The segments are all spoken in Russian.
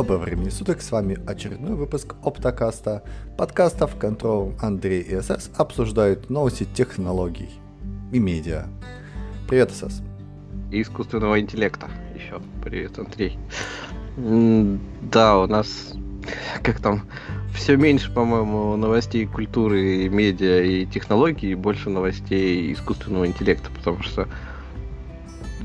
Доброго времени суток, с вами очередной выпуск Оптокаста, подкаста, в котором Андрей и СС обсуждают новости технологий и медиа. Привет, СС. И искусственного интеллекта еще. Привет, Андрей. Да, у нас как там все меньше, по-моему, новостей культуры, медиа и технологий, и больше новостей искусственного интеллекта, потому что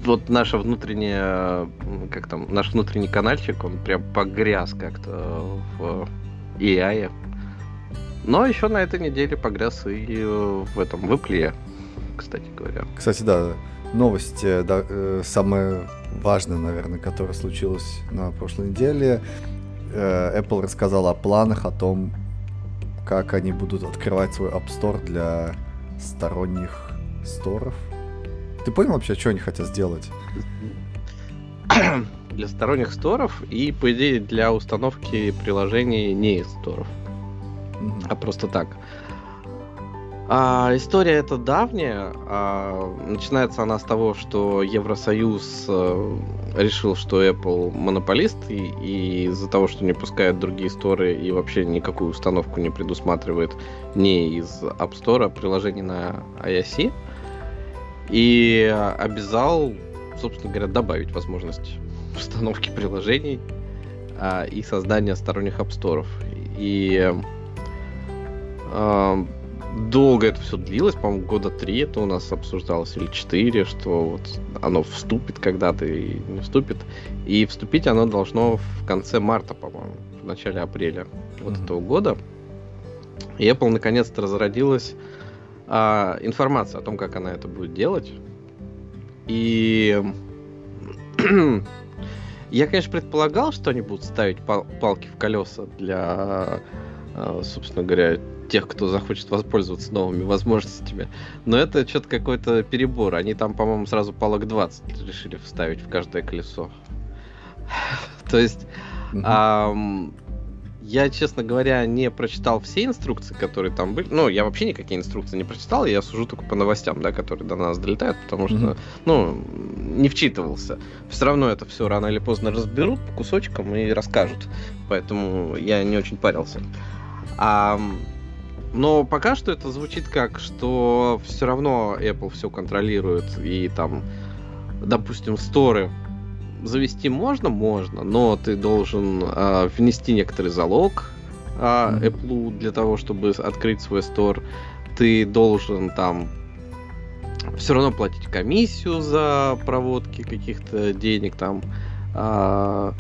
вот наша внутренняя, как там, наш внутренний каналчик, он прям погряз как-то в AI. Но еще на этой неделе погряз и в этом, в кстати говоря. Кстати, да, новость, э, да, э, самая важная, наверное, которая случилась на прошлой неделе. Э, Apple рассказала о планах, о том, как они будут открывать свой App Store для сторонних сторов. Ты понял вообще, что они хотят сделать? Для сторонних сторов и, по идее, для установки приложений не из сторов. Mm-hmm. А просто так. А, история эта давняя. А, начинается она с того, что Евросоюз а, решил, что Apple монополист, и, и из-за того, что не пускает другие сторы и вообще никакую установку не предусматривает не из App Store, а приложений на iOS, и обязал, собственно говоря, добавить возможность установки приложений а, и создания сторонних Store. И а, долго это все длилось, по-моему, года три это у нас обсуждалось, или четыре, что вот оно вступит когда-то и не вступит. И вступить оно должно в конце марта, по-моему, в начале апреля вот mm-hmm. этого года. И Apple наконец-то разродилась а, информация о том, как она это будет делать. И я, конечно, предполагал, что они будут ставить пал- палки в колеса для, а, собственно говоря, тех, кто захочет воспользоваться новыми возможностями. Но это что-то какой-то перебор. Они там, по-моему, сразу палок 20 решили вставить в каждое колесо. То есть, я, честно говоря, не прочитал все инструкции, которые там были. Ну, я вообще никакие инструкции не прочитал, я сужу только по новостям, да, которые до нас долетают, потому что, mm-hmm. ну, не вчитывался. Все равно это все рано или поздно разберут по кусочкам и расскажут. Поэтому я не очень парился. А, но пока что это звучит как, что все равно Apple все контролирует и там, допустим, сторы завести можно, можно, но ты должен э, внести некоторый залог э, Apple для того, чтобы открыть свой стор. Ты должен там все равно платить комиссию за проводки каких-то денег там. Э,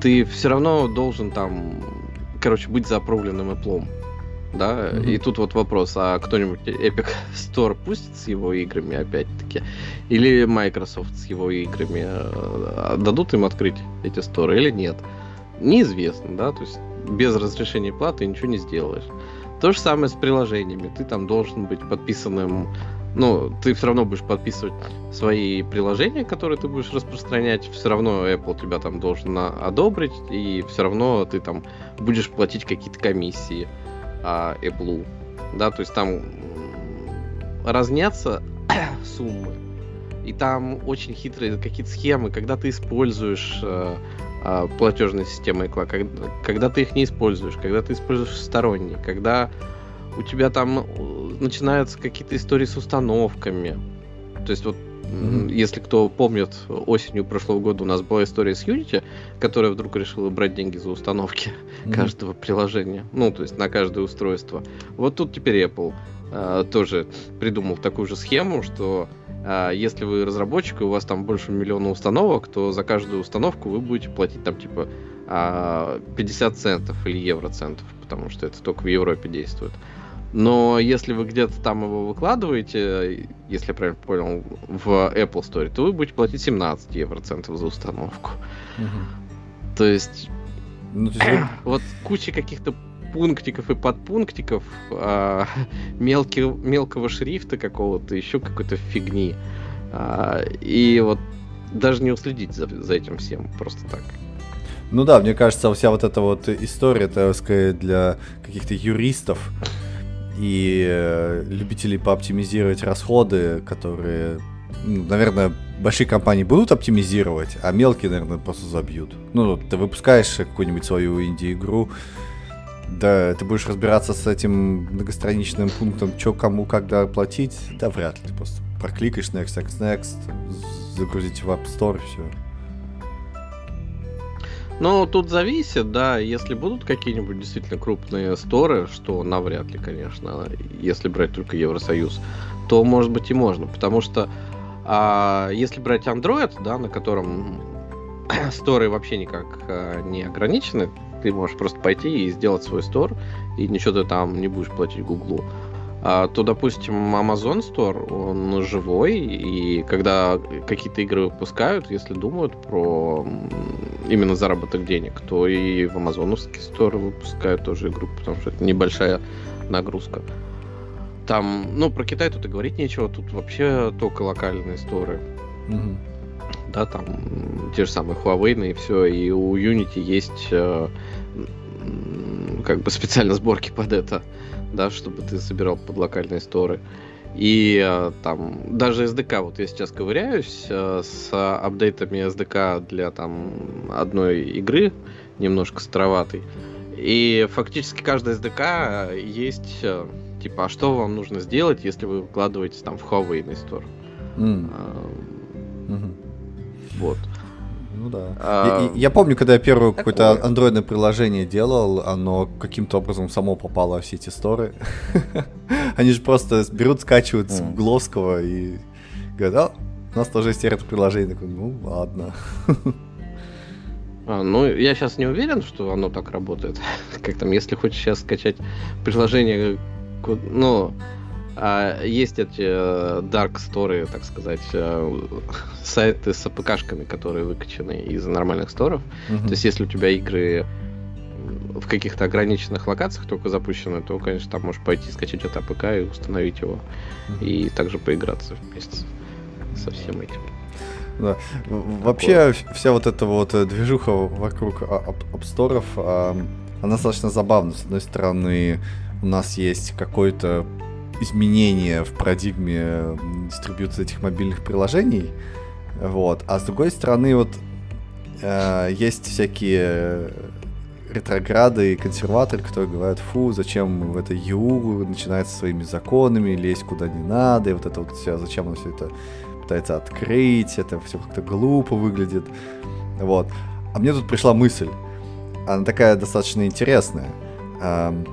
ты все равно должен там, короче, быть запровленным Apple да, mm-hmm. и тут вот вопрос, а кто-нибудь Epic Store пустит с его играми опять-таки, или Microsoft с его играми, э, дадут им открыть эти сторы или нет? Неизвестно, да, то есть без разрешения платы ничего не сделаешь. То же самое с приложениями, ты там должен быть подписанным, ну, ты все равно будешь подписывать свои приложения, которые ты будешь распространять, все равно Apple тебя там должен одобрить, и все равно ты там будешь платить какие-то комиссии а, Apple. Да, то есть там разнятся суммы. И там очень хитрые какие-то схемы, когда ты используешь э, э, платежные системы Apple, когда, когда ты их не используешь, когда ты используешь сторонние, когда у тебя там э, начинаются какие-то истории с установками. То есть вот Mm-hmm. Если кто помнит, осенью прошлого года у нас была история с Unity, которая вдруг решила брать деньги за установки mm-hmm. каждого приложения. Ну, то есть на каждое устройство. Вот тут теперь Apple э, тоже придумал такую же схему, что э, если вы разработчик, и у вас там больше миллиона установок, то за каждую установку вы будете платить там типа э, а, 50 центов или евроцентов, потому что это только в Европе действует. Но если вы где-то там его выкладываете, если я правильно понял, в Apple Store, то вы будете платить 17 евроцентов за установку. Угу. То есть, ну, то есть вот куча каких-то пунктиков и подпунктиков, а, мелки, мелкого шрифта какого-то, еще какой-то фигни. А, и вот даже не уследить за, за этим всем просто так. Ну да, мне кажется, вся вот эта вот история, это скорее для каких-то юристов, и э, любителей пооптимизировать расходы, которые ну, наверное, большие компании будут оптимизировать, а мелкие, наверное, просто забьют. Ну, ты выпускаешь какую-нибудь свою инди-игру, да, ты будешь разбираться с этим многостраничным пунктом, что кому когда платить, да вряд ли. Просто прокликаешь next, next, next, загрузить в App Store, все. Ну, тут зависит, да, если будут какие-нибудь действительно крупные сторы, что навряд ли, конечно, если брать только Евросоюз, то, может быть, и можно, потому что а, если брать Android, да, на котором сторы вообще никак а, не ограничены, ты можешь просто пойти и сделать свой стор, и ничего ты там не будешь платить Гуглу. А, то, допустим, Amazon Store, он живой, и когда какие-то игры выпускают, если думают про именно заработок денег, то и в Амазоновский Store выпускают тоже игру, потому что это небольшая нагрузка. Там, ну, про Китай тут и говорить нечего, тут вообще только локальные сторы. Mm-hmm. Да, там те же самые Huawei и все, и у Unity есть э, как бы специально сборки под это, да, чтобы ты собирал под локальные сторы. И э, там даже SDK, вот я сейчас ковыряюсь э, с апдейтами SDK для там одной игры, немножко староватый. И фактически каждая SDK есть, э, типа, а что вам нужно сделать, если вы вкладываетесь там в Huawei Store. Mm. А, mm-hmm. Вот. Ну да. А... Я, я помню, когда я первое какое-то андроидное приложение делал, оно каким-то образом само попало в все эти сторы. Они же просто берут, скачивают с Гугловского и говорят, а, у нас тоже есть это приложение. Такой, ну ладно. А, ну, я сейчас не уверен, что оно так работает. как там, если хочешь сейчас скачать приложение, ну, а есть эти э, dark store'ы, так сказать, э, сайты с APK шками, которые выкачаны из нормальных сторов. Uh-huh. То есть, если у тебя игры в каких-то ограниченных локациях только запущены, то, конечно, там можешь пойти скачать это APK и установить его. Uh-huh. И также поиграться вместе со всем этим. Да. Вообще, вся вот эта вот э, движуха вокруг апсторов, она достаточно забавна. С одной стороны, у нас есть какой-то изменения в парадигме дистрибьюции этих мобильных приложений. Вот. А с другой стороны, вот э, есть всякие ретрограды и консерваторы, которые говорят, фу, зачем в это ЕУ начинает со своими законами, лезть куда не надо, и вот это вот все, зачем он все это пытается открыть, это все как-то глупо выглядит. Вот. А мне тут пришла мысль, она такая достаточно интересная. Эм,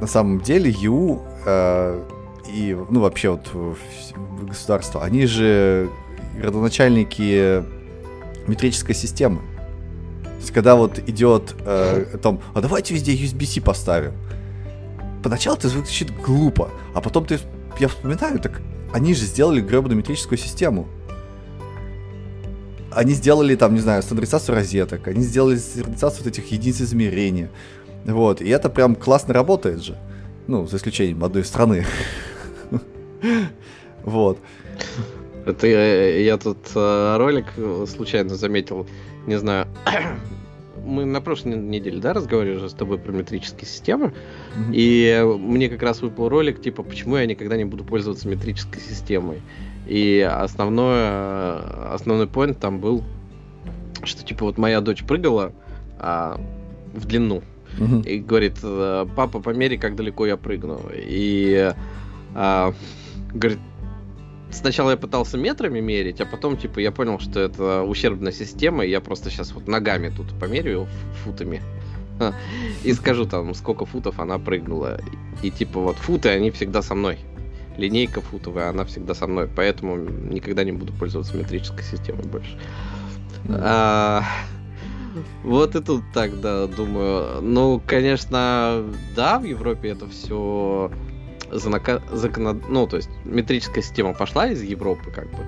на самом деле ЕУ э, и, ну, вообще вот государство, они же родоначальники метрической системы. То есть, когда вот идет э, о том, а давайте везде USB-C поставим. Поначалу это звучит глупо, а потом ты, я вспоминаю, так они же сделали гребаную метрическую систему. Они сделали там, не знаю, стандартизацию розеток, они сделали стандартизацию вот этих единиц измерения. Вот, и это прям классно работает же. Ну, за исключением одной страны. Вот. Это я, тут э, ролик случайно заметил, не знаю, мы на прошлой неделе, да, разговаривали уже с тобой про метрические системы, mm-hmm. и мне как раз выпал ролик, типа, почему я никогда не буду пользоваться метрической системой. И основное, основной point там был, что, типа, вот моя дочь прыгала а, в длину, mm-hmm. и говорит, «Э, папа, помери, как далеко я прыгну. И а, говорит, сначала я пытался метрами мерить, а потом, типа, я понял, что это ущербная система, и я просто сейчас вот ногами тут померяю футами. И скажу там, сколько футов она прыгнула. И типа вот футы, они всегда со мной. Линейка футовая, она всегда со мной. Поэтому никогда не буду пользоваться метрической системой больше. А, вот и тут так, да, думаю. Ну, конечно, да, в Европе это все занака... закон... ну, то есть метрическая система пошла из Европы, как бы.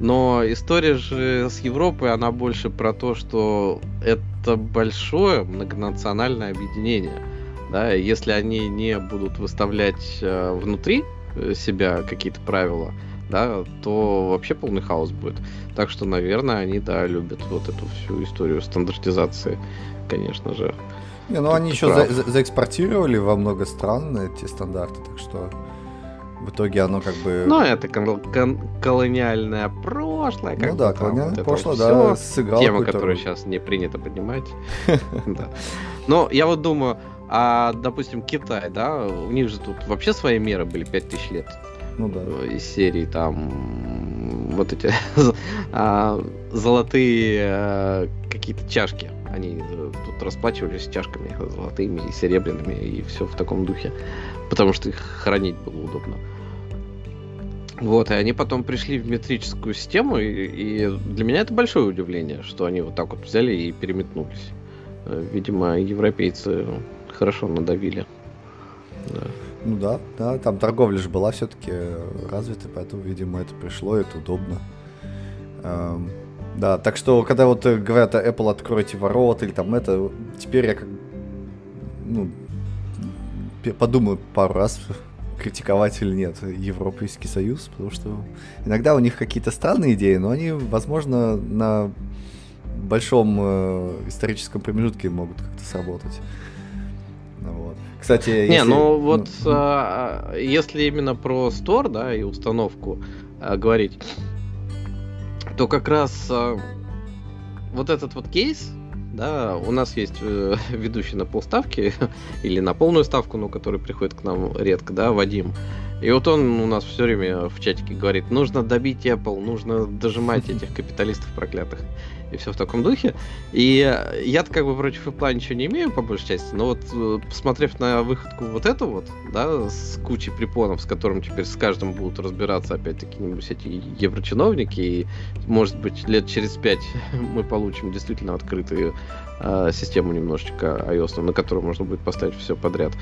Но история же с Европой, она больше про то, что это большое многонациональное объединение. Да, если они не будут выставлять э, внутри э, себя какие-то правила, да, то вообще полный хаос будет. Так что, наверное, они, да, любят вот эту всю историю стандартизации, конечно же. Не, ну они еще за, за, заэкспортировали во много стран эти стандарты, так что в итоге оно как бы... Ну, это кон- кон- колониальное прошлое. ну да, колониальное вот прошлое, да, сыграл Тема, которую сейчас не принято поднимать. Но я вот думаю, а, допустим, Китай, да, у них же тут вообще свои меры были 5000 лет. Ну да. Из серии там вот эти а, золотые а, какие-то чашки. Они э, тут расплачивались чашками золотыми и серебряными и все в таком духе. Потому что их хранить было удобно. Вот, и они потом пришли в метрическую систему, и, и для меня это большое удивление, что они вот так вот взяли и переметнулись. Э, видимо, европейцы хорошо надавили. Да. Ну да, да, там торговля же была все-таки развита, поэтому, видимо, это пришло, это удобно. Эм, да, так что, когда вот говорят, Apple откройте ворота или там это, теперь я как ну, подумаю пару раз, критиковать или нет Европейский Союз, потому что иногда у них какие-то странные идеи, но они, возможно, на большом э, историческом промежутке могут как-то сработать. Ну вот. Кстати, не, если... ну вот ну, а, если именно про стор, да, и установку а, говорить, то как раз а, вот этот вот кейс, да, у нас есть э, ведущий на полставки или на полную ставку, но который приходит к нам редко, да, Вадим. И вот он у нас все время в чатике говорит, нужно добить Apple, нужно дожимать этих капиталистов проклятых и все в таком духе. И я-то как бы против Apple ничего не имею, по большей части, но вот э, посмотрев на выходку вот эту вот, да, с кучей препонов, с которым теперь с каждым будут разбираться опять-таки эти еврочиновники, и, может быть, лет через пять мы получим действительно открытую э, систему немножечко iOS, на которую можно будет поставить все подряд,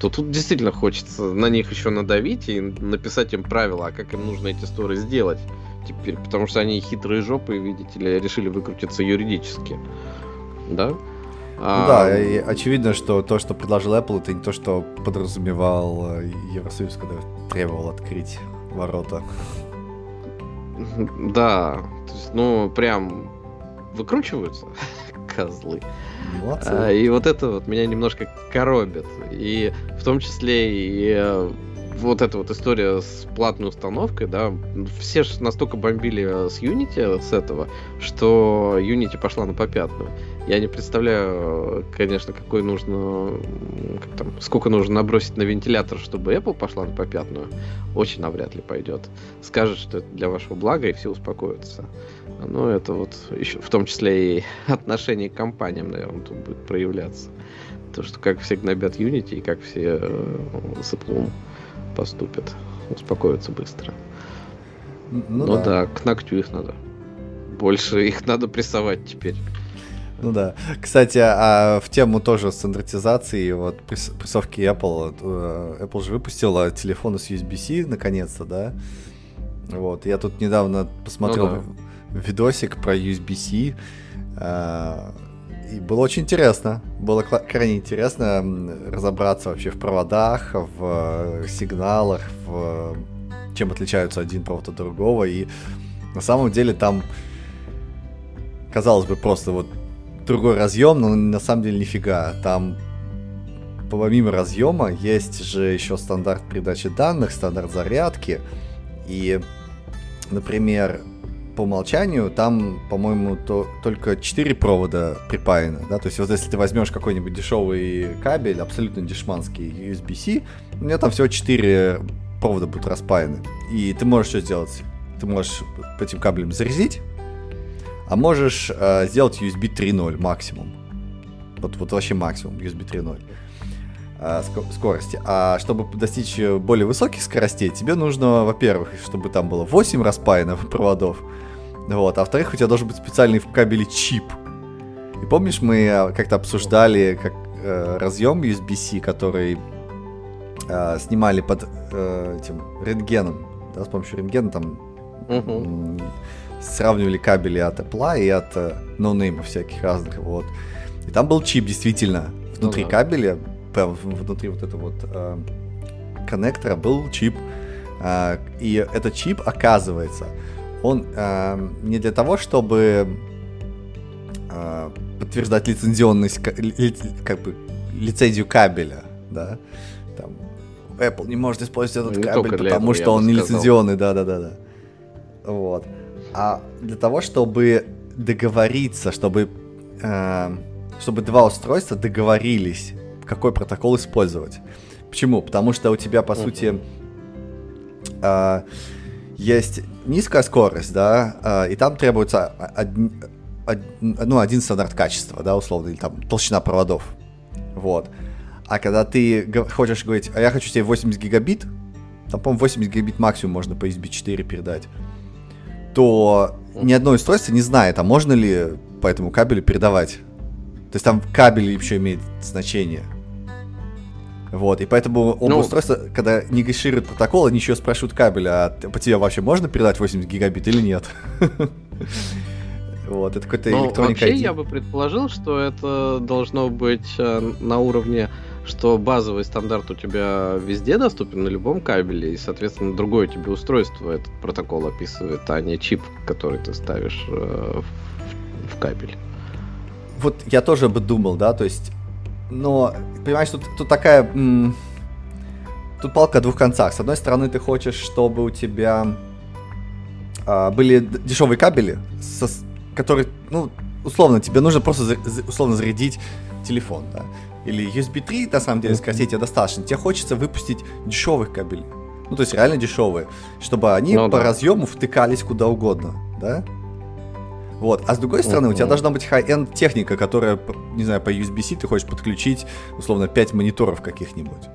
то тут действительно хочется на них еще надавить и написать им правила, а как им нужно эти сторы сделать теперь, потому что они хитрые жопы, видите ли, решили выкрутиться юридически. Да? Ну а... да, и очевидно, что то, что предложил Apple, это не то, что подразумевал Евросоюз, когда требовал открыть ворота. Да, то есть, ну, прям выкручиваются козлы. Молодцы. А, и вот это вот меня немножко коробит. И в том числе и э, вот эта вот история с платной установкой, да, все же настолько бомбили с Unity, с этого, что Unity пошла на попятную. Я не представляю, конечно, какой нужно, как там, сколько нужно набросить на вентилятор, чтобы Apple пошла на попятную. Очень навряд ли пойдет. Скажет, что это для вашего блага, и все успокоятся. Но это вот еще, в том числе и отношение к компаниям, наверное, тут будет проявляться. То, что как все гнобят Unity и как все э, с Apple поступят. Успокоятся быстро. Ну, ну да. да, к ногтю их надо. Больше их надо прессовать теперь. Ну да. Кстати, а в тему тоже стандартизации, вот прессовки Apple, э, Apple же выпустила телефоны с USB-C наконец-то, да? Вот, я тут недавно посмотрел ну, да. видосик про USB-C, а, и было очень интересно. Было крайне интересно разобраться вообще в проводах, в э, сигналах, в чем отличаются один провод от другого. И на самом деле там, казалось бы, просто вот другой разъем, но на самом деле нифига. Там помимо разъема есть же еще стандарт передачи данных, стандарт зарядки. И, например, по умолчанию там, по-моему, то, только 4 провода припаяно, да, то есть вот если ты возьмешь какой-нибудь дешевый кабель, абсолютно дешманский USB-C, у меня там всего 4 провода будут распаяны. И ты можешь что сделать? Ты можешь по этим кабелям зарезить, а можешь э, сделать USB 3.0 максимум. Вот, вот вообще максимум USB 3.0 э, скорости. А чтобы достичь более высоких скоростей, тебе нужно, во-первых, чтобы там было 8 распаянных проводов, вот. А во-вторых, у тебя должен быть специальный в кабеле чип. И помнишь, мы э, как-то обсуждали как э, разъем USB-C, который э, снимали под э, этим рентгеном. Да, с помощью рентгена там uh-huh. сравнивали кабели от Apple и от э, ноунеймов всяких разных. Вот. И там был чип, действительно. Внутри uh-huh. кабеля, прям внутри вот этого вот э, коннектора был чип. Э, и этот чип, оказывается, он э, не для того, чтобы э, подтверждать лицензионность, ли, как бы лицензию кабеля, да, там, Apple не может использовать этот Ну, кабель, потому этого, что он не сказал. лицензионный, да-да-да-да. Вот. А для того, чтобы договориться, чтобы, э, чтобы два устройства договорились, какой протокол использовать. Почему? Потому что у тебя, по Мгм. сути, э, есть низкая скорость, да, э, и там требуется один, ну, один стандарт качества, да, условно, или там толщина проводов. Вот. А когда ты хочешь говорить, а я хочу тебе 80 гигабит, там, по-моему, 80 гигабит максимум можно по USB4 передать, то ни одно устройство не знает, а можно ли по этому кабелю передавать. То есть там кабель еще имеет значение. Вот, и поэтому оба Ну- устройства, когда негашируют протокол, они еще спрашивают кабель, а по тебе вообще можно передать 80 гигабит или нет? Вот, это какой-то Ну, электроника вообще я бы предположил, что это должно быть э, на уровне, что базовый стандарт у тебя везде доступен на любом кабеле, и, соответственно, другое тебе устройство этот протокол описывает, а не чип, который ты ставишь э, в, в кабель. Вот я тоже бы думал, да, то есть, но, понимаешь, тут, тут такая, м, тут палка о двух концах. С одной стороны, ты хочешь, чтобы у тебя а, были дешевые кабели, со которые, ну, условно, тебе нужно просто за- условно зарядить телефон, да, или USB 3, на самом деле, скоростей тебе достаточно. Тебе хочется выпустить дешевых кабелей, ну, то есть реально дешевые, чтобы они Ну по да. разъему втыкались куда угодно, да? Вот. А с другой стороны, у тебя должна быть high-end техника, которая, не знаю, по USB-C ты хочешь подключить, условно, 5 мониторов каких-нибудь.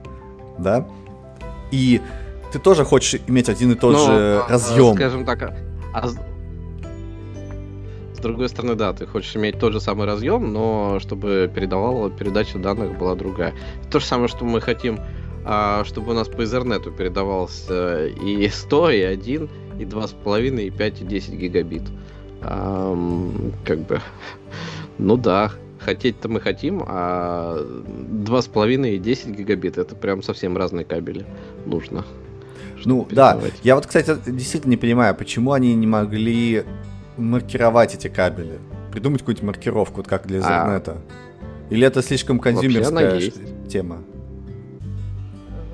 Да? И ты тоже хочешь иметь один и тот Ну, же а, разъем. Скажем так, а- а с... с другой стороны, да, ты хочешь иметь тот же самый разъем, но чтобы передавала передача данных была другая. То же самое, что мы хотим, а, чтобы у нас по Ethernet передавался и 100, и 1, и 2,5, и 5, и 10 гигабит. Ам, как бы, ну да, хотеть-то мы хотим, а 2,5 и 10 гигабит это прям совсем разные кабели нужно. Ну, да. Я вот, кстати, действительно не понимаю, почему они не могли маркировать эти кабели. Придумать какую-нибудь маркировку, вот как для А. Ethernet. Или это слишком консюмерская тема?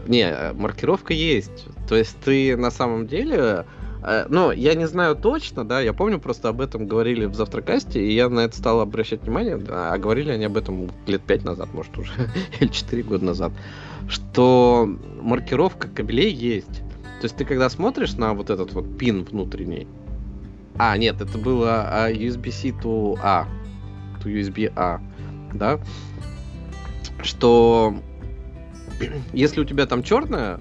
Не, э, маркировка есть. То есть ты на самом деле... э, Ну, я не знаю точно, да, я помню, просто об этом говорили в Завтракасте, и я на это стал обращать внимание, а говорили они об этом лет пять назад, может, уже, или 4 года назад, что маркировка кабелей есть. То есть ты когда смотришь на вот этот вот пин внутренний, а, нет, это было а, USB-C to A, to USB-A, да, что если у тебя там черная,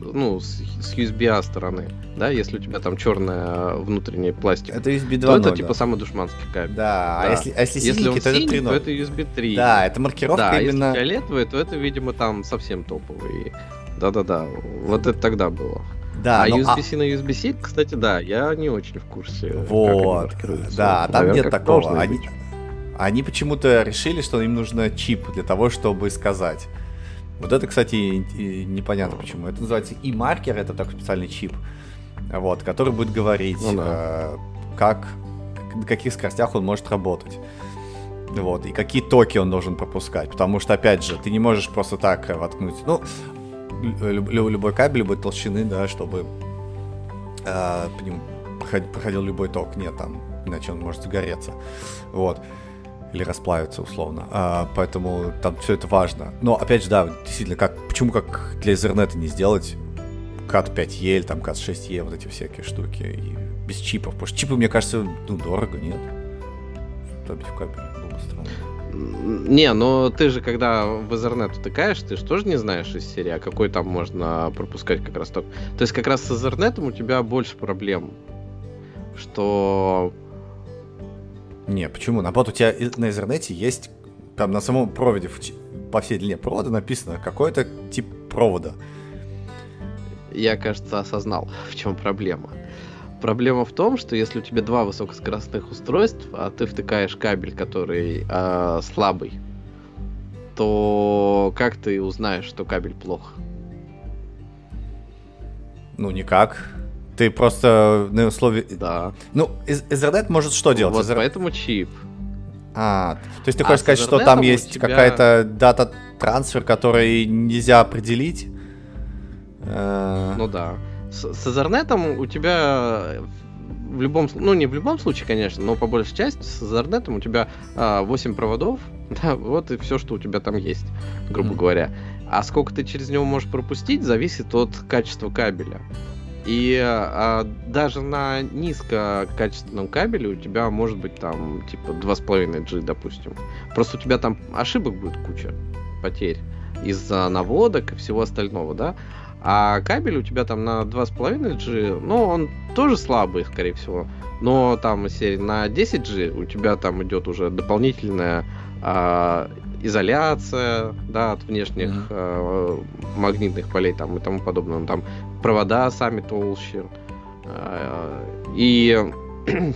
ну, с USB-A стороны, да, если у тебя там черная внутренний пластик, Это USB 2.0. то это типа самый душманский кабель. Да, а Да. если, а если, Если синенький, то это синий, 3.0. то это USB 3. Да, это маркировка да, а именно... если фиолетовый, то это, видимо, там совсем топовый. Да-да-да, вот это тогда было. Да, а ну, а- USB-C на USB-C, кстати, да, я не очень в курсе. Вот, да, там Наверное, нет такого. Они, быть. они почему-то решили, что им нужно чип для того, чтобы сказать. Вот это, кстати, непонятно почему. Это называется и маркер, это такой специальный чип, вот, который будет говорить, Ну да. э, как, на каких скоростях он может работать. Вот, и какие токи он должен пропускать. Потому что, опять же, ты не можешь просто так э, воткнуть. Ну, лю- лю- любой кабель любой толщины, да, чтобы э, по нему проход- проходил любой ток. Нет, там, иначе он может загореться. Вот. Или расплавиться, условно. А, поэтому там все это важно. Но, опять же, да, действительно, как, почему как для Ethernet не сделать CAT 5E или там CAT 6E, вот эти всякие штуки, и без чипов. Потому что чипы, мне кажется, ну, дорого, нет? Ставить в кабель было бы странно. Не, но ты же, когда в Ethernet утыкаешь, ты же тоже не знаешь из серии, а какой там можно пропускать как раз ток. То есть как раз с Ethernet у тебя больше проблем. Что... Не, почему? Наоборот, у тебя на Ethernet есть там на самом проводе по всей длине провода написано какой-то тип провода. Я, кажется, осознал, в чем проблема. Проблема в том, что если у тебя два высокоскоростных устройства, а ты втыкаешь кабель, который а, слабый, то как ты узнаешь, что кабель плох? Ну, никак. Ты просто на условии... Да. Ну, Ethernet может что делать? Вот Ether- поэтому чип. А, то есть ты А хочешь сказать, что там есть тебя- какая-то дата трансфер, который нельзя определить? А... Ну да. С, с Ethernet у тебя в любом ну не в любом случае, конечно, но по большей части с Ethernet у тебя а, 8 проводов, да, вот и все, что у тебя там есть, грубо mm. говоря. А сколько ты через него можешь пропустить, зависит от качества кабеля. И а, даже на низкокачественном кабеле у тебя может быть там типа 2,5 G, допустим. Просто у тебя там ошибок будет куча, потерь из-за наводок и всего остального, да. А кабель у тебя там на 2,5 G, ну, он тоже слабый, скорее всего. Но там серии на 10 G у тебя там идет уже дополнительная а, изоляция, да, от внешних mm-hmm. э, магнитных полей там и тому подобное. Ну, там провода сами толще. Э, и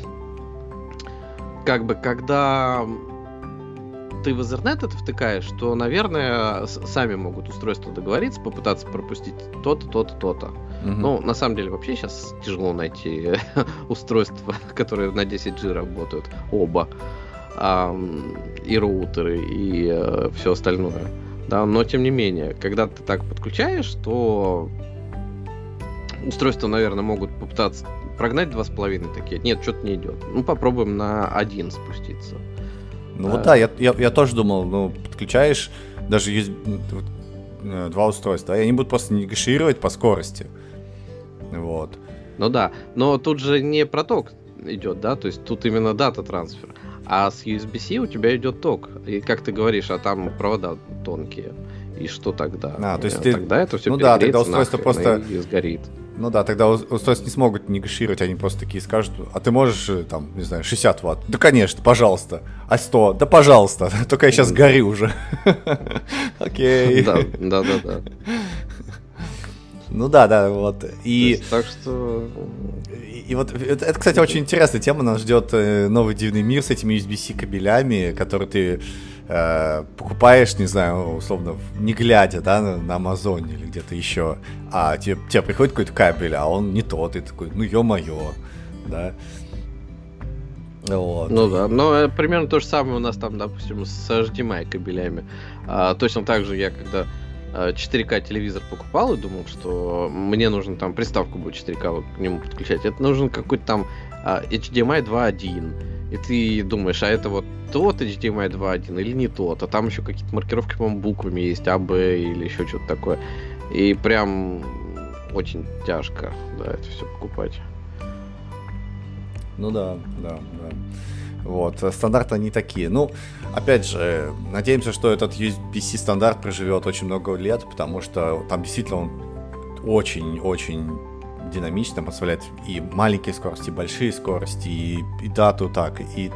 как бы когда ты в Ethernet это втыкаешь, то, наверное, сами могут устройства договориться, попытаться пропустить то-то, то-то, то-то. Угу. Ну, на самом деле, вообще сейчас тяжело найти устройства, которые на 10G работают. Оба и роутеры, и э, все остальное. Да, но тем не менее, когда ты так подключаешь, то устройства, наверное, могут попытаться прогнать два с половиной такие. Нет, что-то не идет. Ну, попробуем на один спуститься. Ну а... вот да, я, я, я тоже думал, ну, подключаешь даже есть э, два устройства, и они будут просто негашировать по скорости. Вот. Ну да, но тут же не проток идет, да, то есть тут именно дата трансфер. А с USB-C у тебя идет ток. И как ты говоришь, а там провода тонкие. И что тогда? А, то есть ты... Тогда это все Ну да, тогда устройство просто... И сгорит. Ну да, тогда устройства не смогут негашировать, они просто такие скажут, а ты можешь, э, там, не знаю, 60 ватт? Да, конечно, пожалуйста. А 100? Да, пожалуйста. Только я сейчас горю уже. Окей. Да, да, да, да. Ну да, да, вот. И так что и вот это, это, кстати, очень интересная тема. Нас ждет э, новый дивный мир с этими USB-C кабелями, которые ты э, покупаешь, не знаю, условно, не глядя, да, на, на Амазоне или где-то еще. А тебе, тебе приходит какой-то кабель, а он не тот, и такой, ну ё-моё, да. Вот. Ну да, но э, примерно то же самое у нас там, допустим, с HDMI кабелями. А, точно так же я когда 4К телевизор покупал и думал, что мне нужно там приставку будет 4К к нему подключать. Это нужен какой-то там HDMI 2.1. И ты думаешь, а это вот тот HDMI 2.1 или не тот, а там еще какие-то маркировки, по-моему, буквами есть, АБ или еще что-то такое. И прям очень тяжко, да, это все покупать. Ну да, да, да. Вот, э, стандарты они такие. Ну, опять же, надеемся, что этот USB-C стандарт проживет очень много лет, потому что там действительно он очень-очень динамично позволяет и маленькие скорости, и большие скорости, и, и дату так, и, и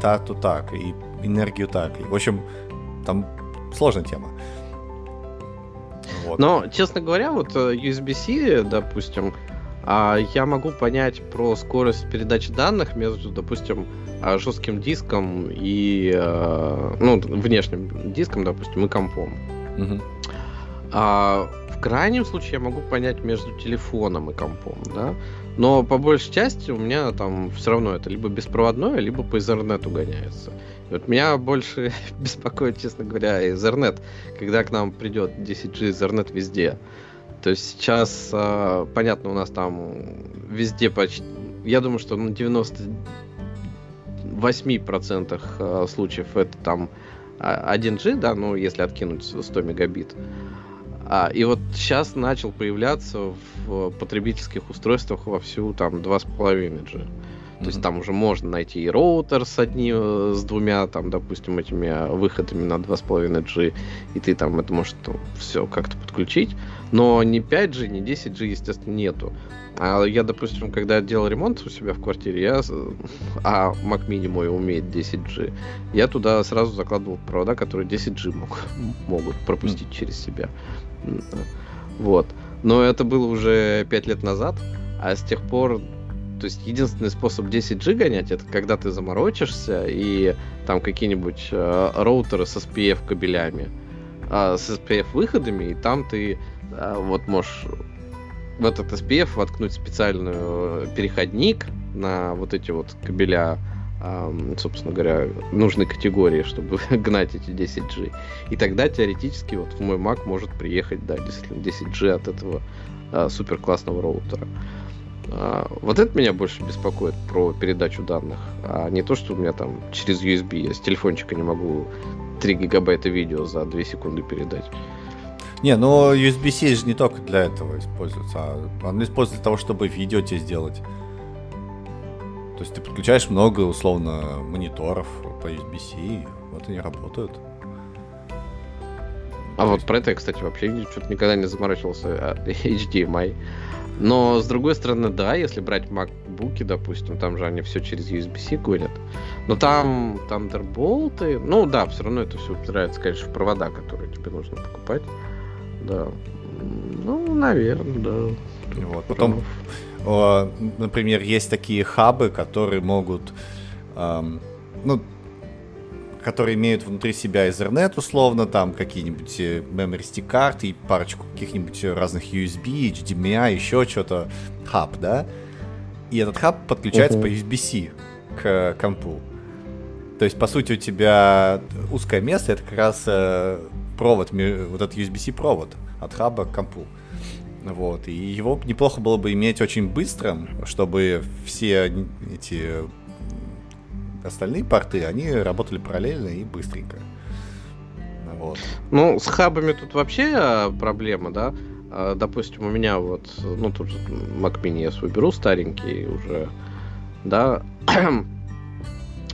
дату так, и энергию так. И, в общем, там сложная тема. Вот. Но, честно говоря, вот э, USB-C, допустим, а, я могу понять про скорость передачи данных между, допустим, а, жестким диском и а, ну, внешним диском, допустим, и компом. Угу. А, в крайнем случае я могу понять между телефоном и компом, да. Но по большей части у меня там все равно это либо беспроводное, либо по Ethernet гоняется. И вот меня больше беспокоит, честно говоря, Ethernet, когда к нам придет 10G Ethernet везде. То есть сейчас, а, понятно, у нас там везде почти... Я думаю, что на 98% а, случаев это там 1G, а, да, ну, если откинуть 100 мегабит. А, и вот сейчас начал появляться в потребительских устройствах во всю там 2,5G. То mm-hmm. есть там уже можно найти и роутер с одним, с двумя, там, допустим, этими выходами на 2,5G, и ты там это можешь ну, все как-то подключить. Но ни 5G, ни 10G, естественно, нету. А я, допустим, когда делал ремонт у себя в квартире, я, а Mac Mini мой умеет 10G, я туда сразу закладывал провода, которые 10G мог, могут пропустить mm. через себя. Вот. Но это было уже 5 лет назад, а с тех пор то есть единственный способ 10G гонять, это когда ты заморочишься и там какие-нибудь э, роутеры с SPF кабелями, э, с SPF выходами, и там ты э, вот можешь в этот SPF воткнуть специальную переходник на вот эти вот кабеля собственно говоря, нужной категории, чтобы гнать эти 10G. И тогда теоретически вот в мой Mac может приехать, да, действительно 10G от этого а, супер классного роутера. А, вот это меня больше беспокоит про передачу данных, а не то, что у меня там через USB я с телефончика не могу 3 гигабайта видео за 2 секунды передать. Не, но USB-C же не только для этого используется, а он используется для того, чтобы видео тебе сделать. То есть ты подключаешь много, условно, мониторов по USB-C, вот они работают. А вот про это я, кстати, вообще что-то никогда не заморачивался. А, HDMI. Но, с другой стороны, да, если брать MacBook, допустим, там же они все через USB-C гонят. Но там Thunderbolt, ну да, все равно это все упирается, конечно, в провода, которые тебе нужно покупать. Да. Ну, наверное, да. Вот. Потом например, есть такие хабы, которые могут, ну, которые имеют внутри себя Ethernet, условно, там какие-нибудь э, memory stick карты и парочку каких-нибудь разных USB, HDMI, еще что-то, хаб, да? И этот хаб подключается uh-huh. по USB-C к компу. То есть, по сути, у тебя узкое место, это как раз э, провод, вот этот USB-C провод от хаба к компу. Вот, и его неплохо было бы иметь очень быстрым, чтобы все эти остальные порты, они работали параллельно и быстренько. Вот. Ну, с хабами тут вообще а, проблема, да? А, допустим, у меня вот, ну, тут Mac Mini я свой беру старенький уже, да,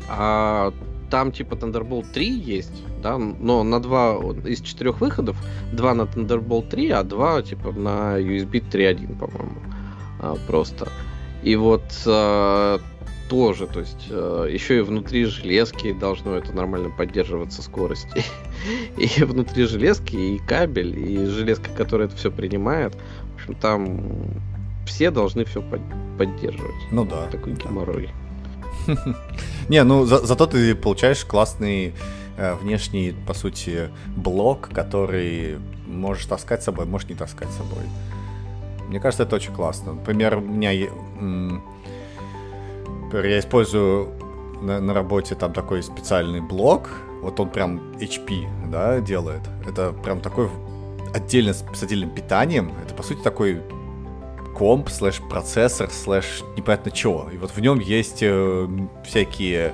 а там типа Thunderbolt 3 есть, да, но на два из четырех выходов, два на Thunderbolt 3, а два типа на USB 3.1, по-моему, а, просто. И вот а, тоже, то есть а, еще и внутри железки должно это нормально поддерживаться скорость. И внутри железки и кабель, и железка, которая это все принимает. В общем, там все должны все поддерживать. Ну да. Такой геморрой. Не, ну за, зато ты получаешь классный внешний, по сути, блок, который можешь таскать с собой, можешь не таскать с собой. Мне кажется, это очень классно. Например, у меня я использую на, на работе там такой специальный блок, вот он прям HP, да, делает. Это прям такой отдельно с, отдельным питанием. Это по сути такой комп, слэш процессор, слэш непонятно чего. И вот в нем есть э, всякие э,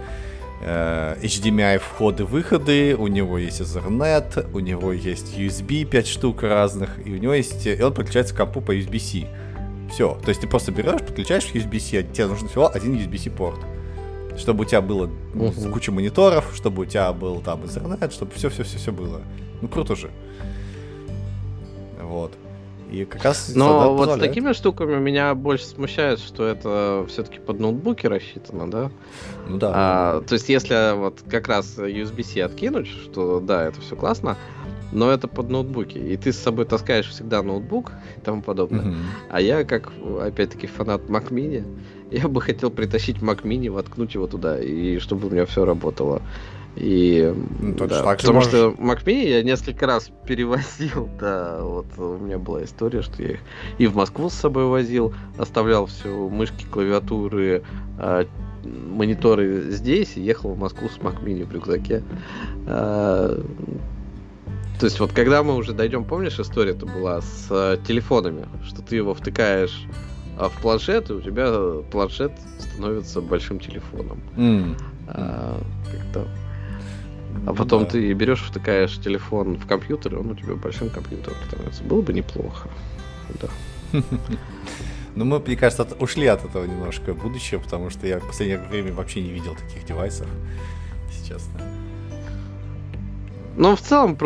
HDMI входы-выходы, у него есть Ethernet, у него есть USB 5 штук разных, и у него есть... И он подключается к компу по USB-C. Все. То есть ты просто берешь, подключаешь USB-C, а тебе нужен всего один USB-C порт. Чтобы у тебя было uh-huh. куча мониторов, чтобы у тебя был там Ethernet, чтобы все-все-все-все было. Ну круто же. Вот. И как раз Но вот с такими штуками меня больше смущает, что это все-таки под ноутбуки рассчитано, да? Ну да. А, то есть, если вот как раз USB-C откинуть, что да, это все классно, но это под ноутбуки. И ты с собой таскаешь всегда ноутбук и тому подобное. Угу. А я, как, опять-таки, фанат Mac Mini, я бы хотел притащить Mac Mini, воткнуть его туда, и чтобы у меня все работало. И ну, да, так потому можешь... что Mac Mini я несколько раз перевозил, да, вот у меня была история, что я их и в Москву с собой возил, оставлял все мышки, клавиатуры, э, мониторы здесь и ехал в Москву с Mac Mini в рюкзаке. Э, то есть вот когда мы уже дойдем, помнишь, история-то была с э, телефонами, что ты его втыкаешь в планшет, и у тебя планшет становится большим телефоном. Mm. А, как-то а потом да. ты берешь, втыкаешь телефон в компьютер, и он у тебя большим компьютером становится. Было бы неплохо. Да. Ну, мы, мне кажется, ушли от этого немножко будущее, потому что я в последнее время вообще не видел таких девайсов, если честно. Ну, в целом,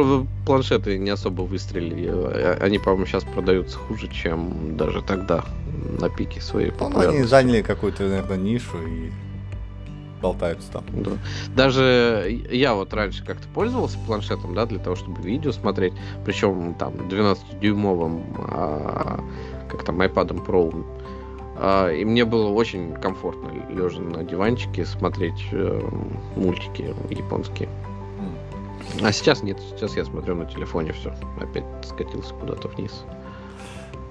планшеты не особо выстрелили. Они, по-моему, сейчас продаются хуже, чем даже тогда на пике своей популярности. Ну, они заняли какую-то, наверное, нишу и болтаются там. Да. Даже я вот раньше как-то пользовался планшетом, да, для того, чтобы видео смотреть, причем там 12-дюймовым, а, как там, iPad Pro. А, и мне было очень комфортно, лежа на диванчике, смотреть э, мультики японские. А сейчас нет, сейчас я смотрю на телефоне, все, опять скатился куда-то вниз.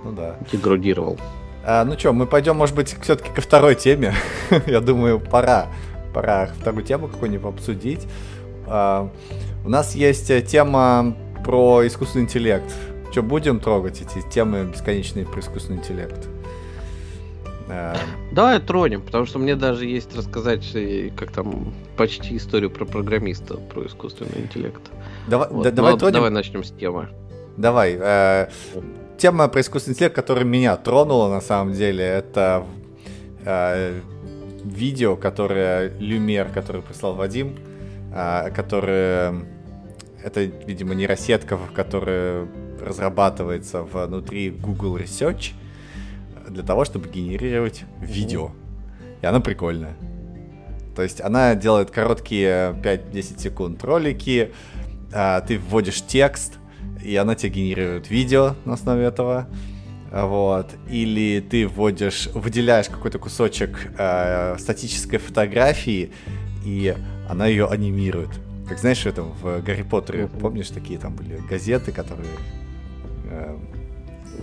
Ну да. Деградировал. А, ну что, мы пойдем, может быть, все-таки ко второй теме. Я думаю, пора пора вторую тему какую-нибудь обсудить. А, у нас есть э, тема про искусственный интеллект. Что, будем трогать эти темы бесконечные про искусственный интеллект? А, Давай тронем, потому что мне даже есть рассказать, э, как там почти историю про программиста, про искусственный интеллект. Давай, вот. да, давай, тронем. давай начнем с темы. Давай. Э, тема про искусственный интеллект, которая меня тронула на самом деле, это э, видео, которое Люмер, который прислал Вадим, э, которое это, видимо, нейросетка, которая разрабатывается внутри Google Research для того, чтобы генерировать видео. И она прикольная. То есть она делает короткие 5-10 секунд ролики, а, ты вводишь текст, и она тебе генерирует видео на основе этого. Вот. Или ты вводишь, выделяешь какой-то кусочек э, статической фотографии, и она ее анимирует. Как знаешь, это в Гарри Поттере, mm-hmm. помнишь, такие там были газеты, которые э,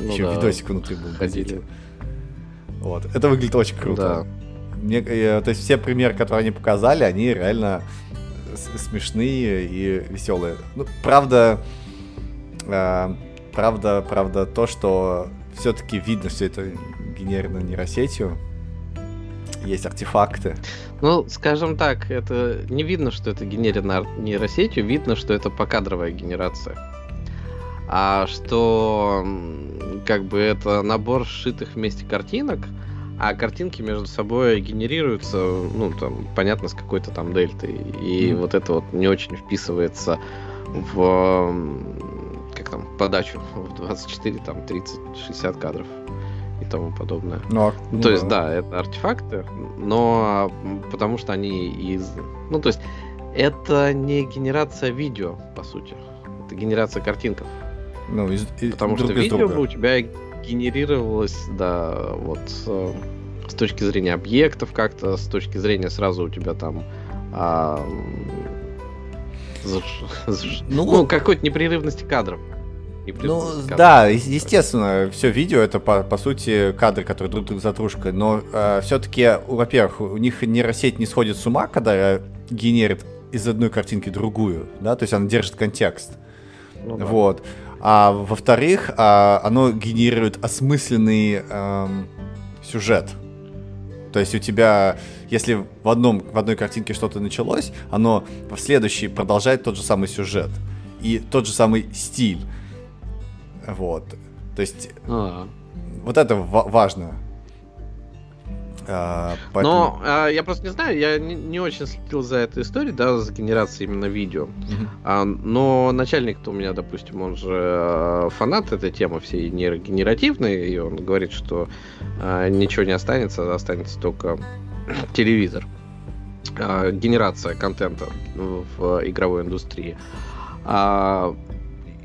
ну, еще да. видосик внутри был газете. Вот. Это выглядит очень круто. Да. Мне, э, то есть все примеры, которые они показали, они реально смешные и веселые. Ну, правда, э, правда, правда, то, что все-таки видно все это генерировано нейросетью. Есть артефакты. Ну, скажем так, это не видно, что это генерировано нейросетью, видно, что это покадровая генерация. А что как бы это набор сшитых вместе картинок, а картинки между собой генерируются, ну, там, понятно, с какой-то там дельтой. И mm. вот это вот не очень вписывается в там, подачу в 24, там, 30, 60 кадров и тому подобное. Ну, а, ну, то есть, да, это артефакты, но потому что они из... Ну, то есть, это не генерация видео, по сути. Это генерация картинков. Ну, из, из, Потому друг что видео друга. у тебя генерировалось, да, вот э, с точки зрения объектов как-то, с точки зрения сразу у тебя там а, ну, ну какой-то непрерывности кадров. Ну, да, естественно, все видео это по, по сути кадры, которые друг друга за дружкой, но э, все-таки, во-первых, у них нейросеть не сходит с ума, когда генерит из одной картинки другую, да, то есть она держит контекст. Ну, да. Вот. А во-вторых, а, оно генерирует осмысленный эм, сюжет. То есть у тебя, если в, одном, в одной картинке что-то началось, оно в следующей продолжает тот же самый сюжет и тот же самый стиль. Вот. То есть А-а-а. вот это важно. А, поэтому... Но а, я просто не знаю, я не, не очень следил за этой историей, да, за генерацией именно видео. Mm-hmm. А, но начальник у меня, допустим, он же а, фанат этой темы всей нейрогенеративной, и он говорит, что а, ничего не останется, останется только телевизор. А, генерация контента в игровой индустрии. А,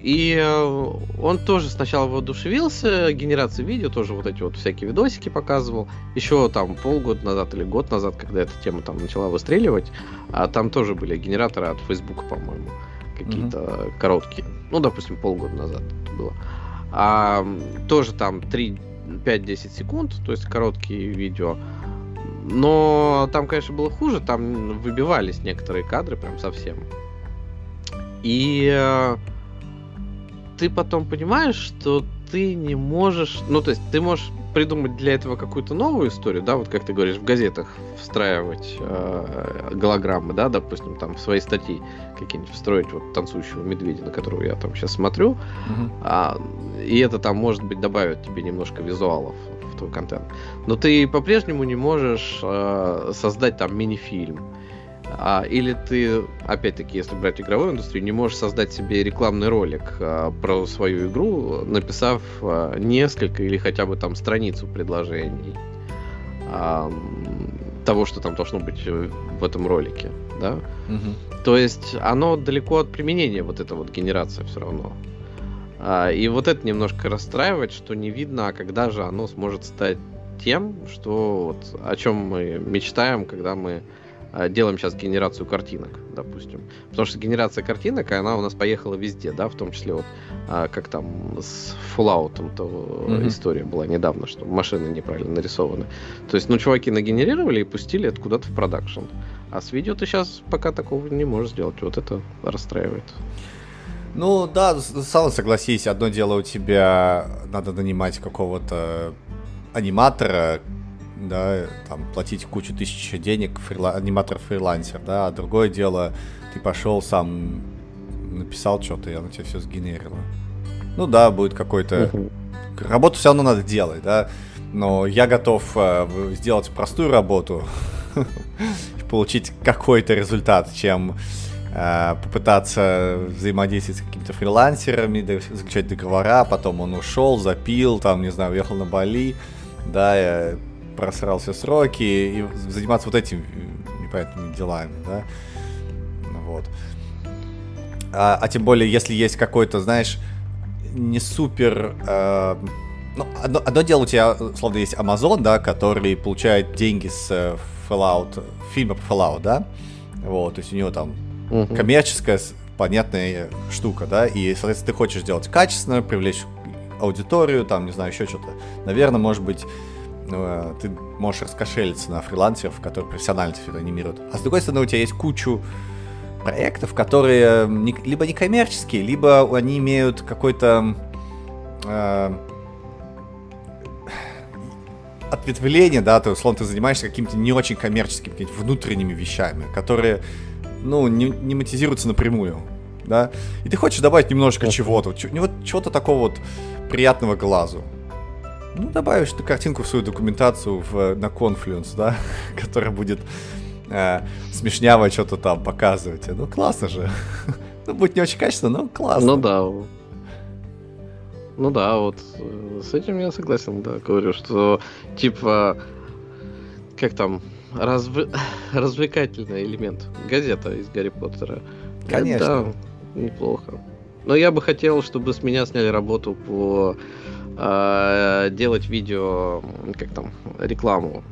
и э, он тоже сначала воодушевился, генерация видео, тоже вот эти вот всякие видосики показывал. Еще там полгода назад или год назад, когда эта тема там начала выстреливать, а там тоже были генераторы от Facebook, по-моему, какие-то mm-hmm. короткие. Ну, допустим, полгода назад это было. А, тоже там 3, 5-10 секунд, то есть короткие видео. Но там, конечно, было хуже, там выбивались некоторые кадры прям совсем. И э, ты потом понимаешь, что ты не можешь, ну то есть ты можешь придумать для этого какую-то новую историю, да, вот как ты говоришь, в газетах встраивать э, голограммы, да, допустим, там в свои статьи какие-нибудь встроить вот танцующего медведя, на которого я там сейчас смотрю, uh-huh. а, и это там, может быть, добавит тебе немножко визуалов в твой контент. Но ты по-прежнему не можешь э, создать там мини-фильм а, или ты, опять-таки, если брать игровую индустрию, не можешь создать себе рекламный ролик а, про свою игру, написав а, несколько или хотя бы там страницу предложений а, того, что там должно быть в этом ролике, да? Угу. То есть оно далеко от применения, вот эта вот генерация все равно. А, и вот это немножко расстраивает, что не видно, а когда же оно сможет стать тем, что вот, о чем мы мечтаем, когда мы делаем сейчас генерацию картинок, допустим. Потому что генерация картинок, она у нас поехала везде, да, в том числе вот а, как там с Fallout то mm-hmm. история была недавно, что машины неправильно нарисованы. То есть, ну, чуваки нагенерировали и пустили это куда-то в продакшн. А с видео ты сейчас пока такого не можешь сделать. Вот это расстраивает. Ну да, сам согласись, одно дело у тебя надо нанимать какого-то аниматора, да, там, платить кучу тысяч денег, фрила... аниматор-фрилансер, да, а другое дело, ты пошел сам, написал что-то, и оно тебе все сгенерило. Ну да, будет какой-то... Работу все равно надо делать, да, но я готов э, сделать простую работу и получить какой-то результат, чем э, попытаться взаимодействовать с какими-то фрилансерами, заключать договора, потом он ушел, запил, там, не знаю, уехал на Бали, да, просрал все сроки и заниматься вот этими непонятными делами, да. Вот. А, а тем более, если есть какой-то, знаешь, не супер... Э, ну, одно, одно дело у тебя, условно, есть Amazon, да, который получает деньги с э, Fallout, фильма по Fallout, да? Вот, то есть у него там угу. коммерческая, понятная штука, да, и, соответственно, ты хочешь сделать качественно, привлечь аудиторию, там, не знаю, еще что-то. Наверное, может быть, э, ты можешь раскошелиться на фрилансеров, которые профессионально все это анимируют. А с другой стороны, у тебя есть кучу проектов, которые не, либо не коммерческие, либо они имеют какой-то э, ответвление, да, то условно ты занимаешься какими-то не очень коммерческими, какими-то внутренними вещами, которые, ну, не, не монетизируются напрямую, да, и ты хочешь добавить немножко чего-то, вот чего-то такого вот приятного глазу. Ну, добавишь ты картинку в свою документацию в, на Confluence, да, которая будет э, смешняво что-то там показывать. Ну, классно же. ну, будет не очень качественно, но классно. Ну да. Ну да, вот э, с этим я согласен, да, говорю, что типа, как там, разв... развлекательный элемент. Газета из Гарри Поттера. Конечно. Это, да, неплохо. Но я бы хотел, чтобы с меня сняли работу по э, делать видео, как там, рекламу.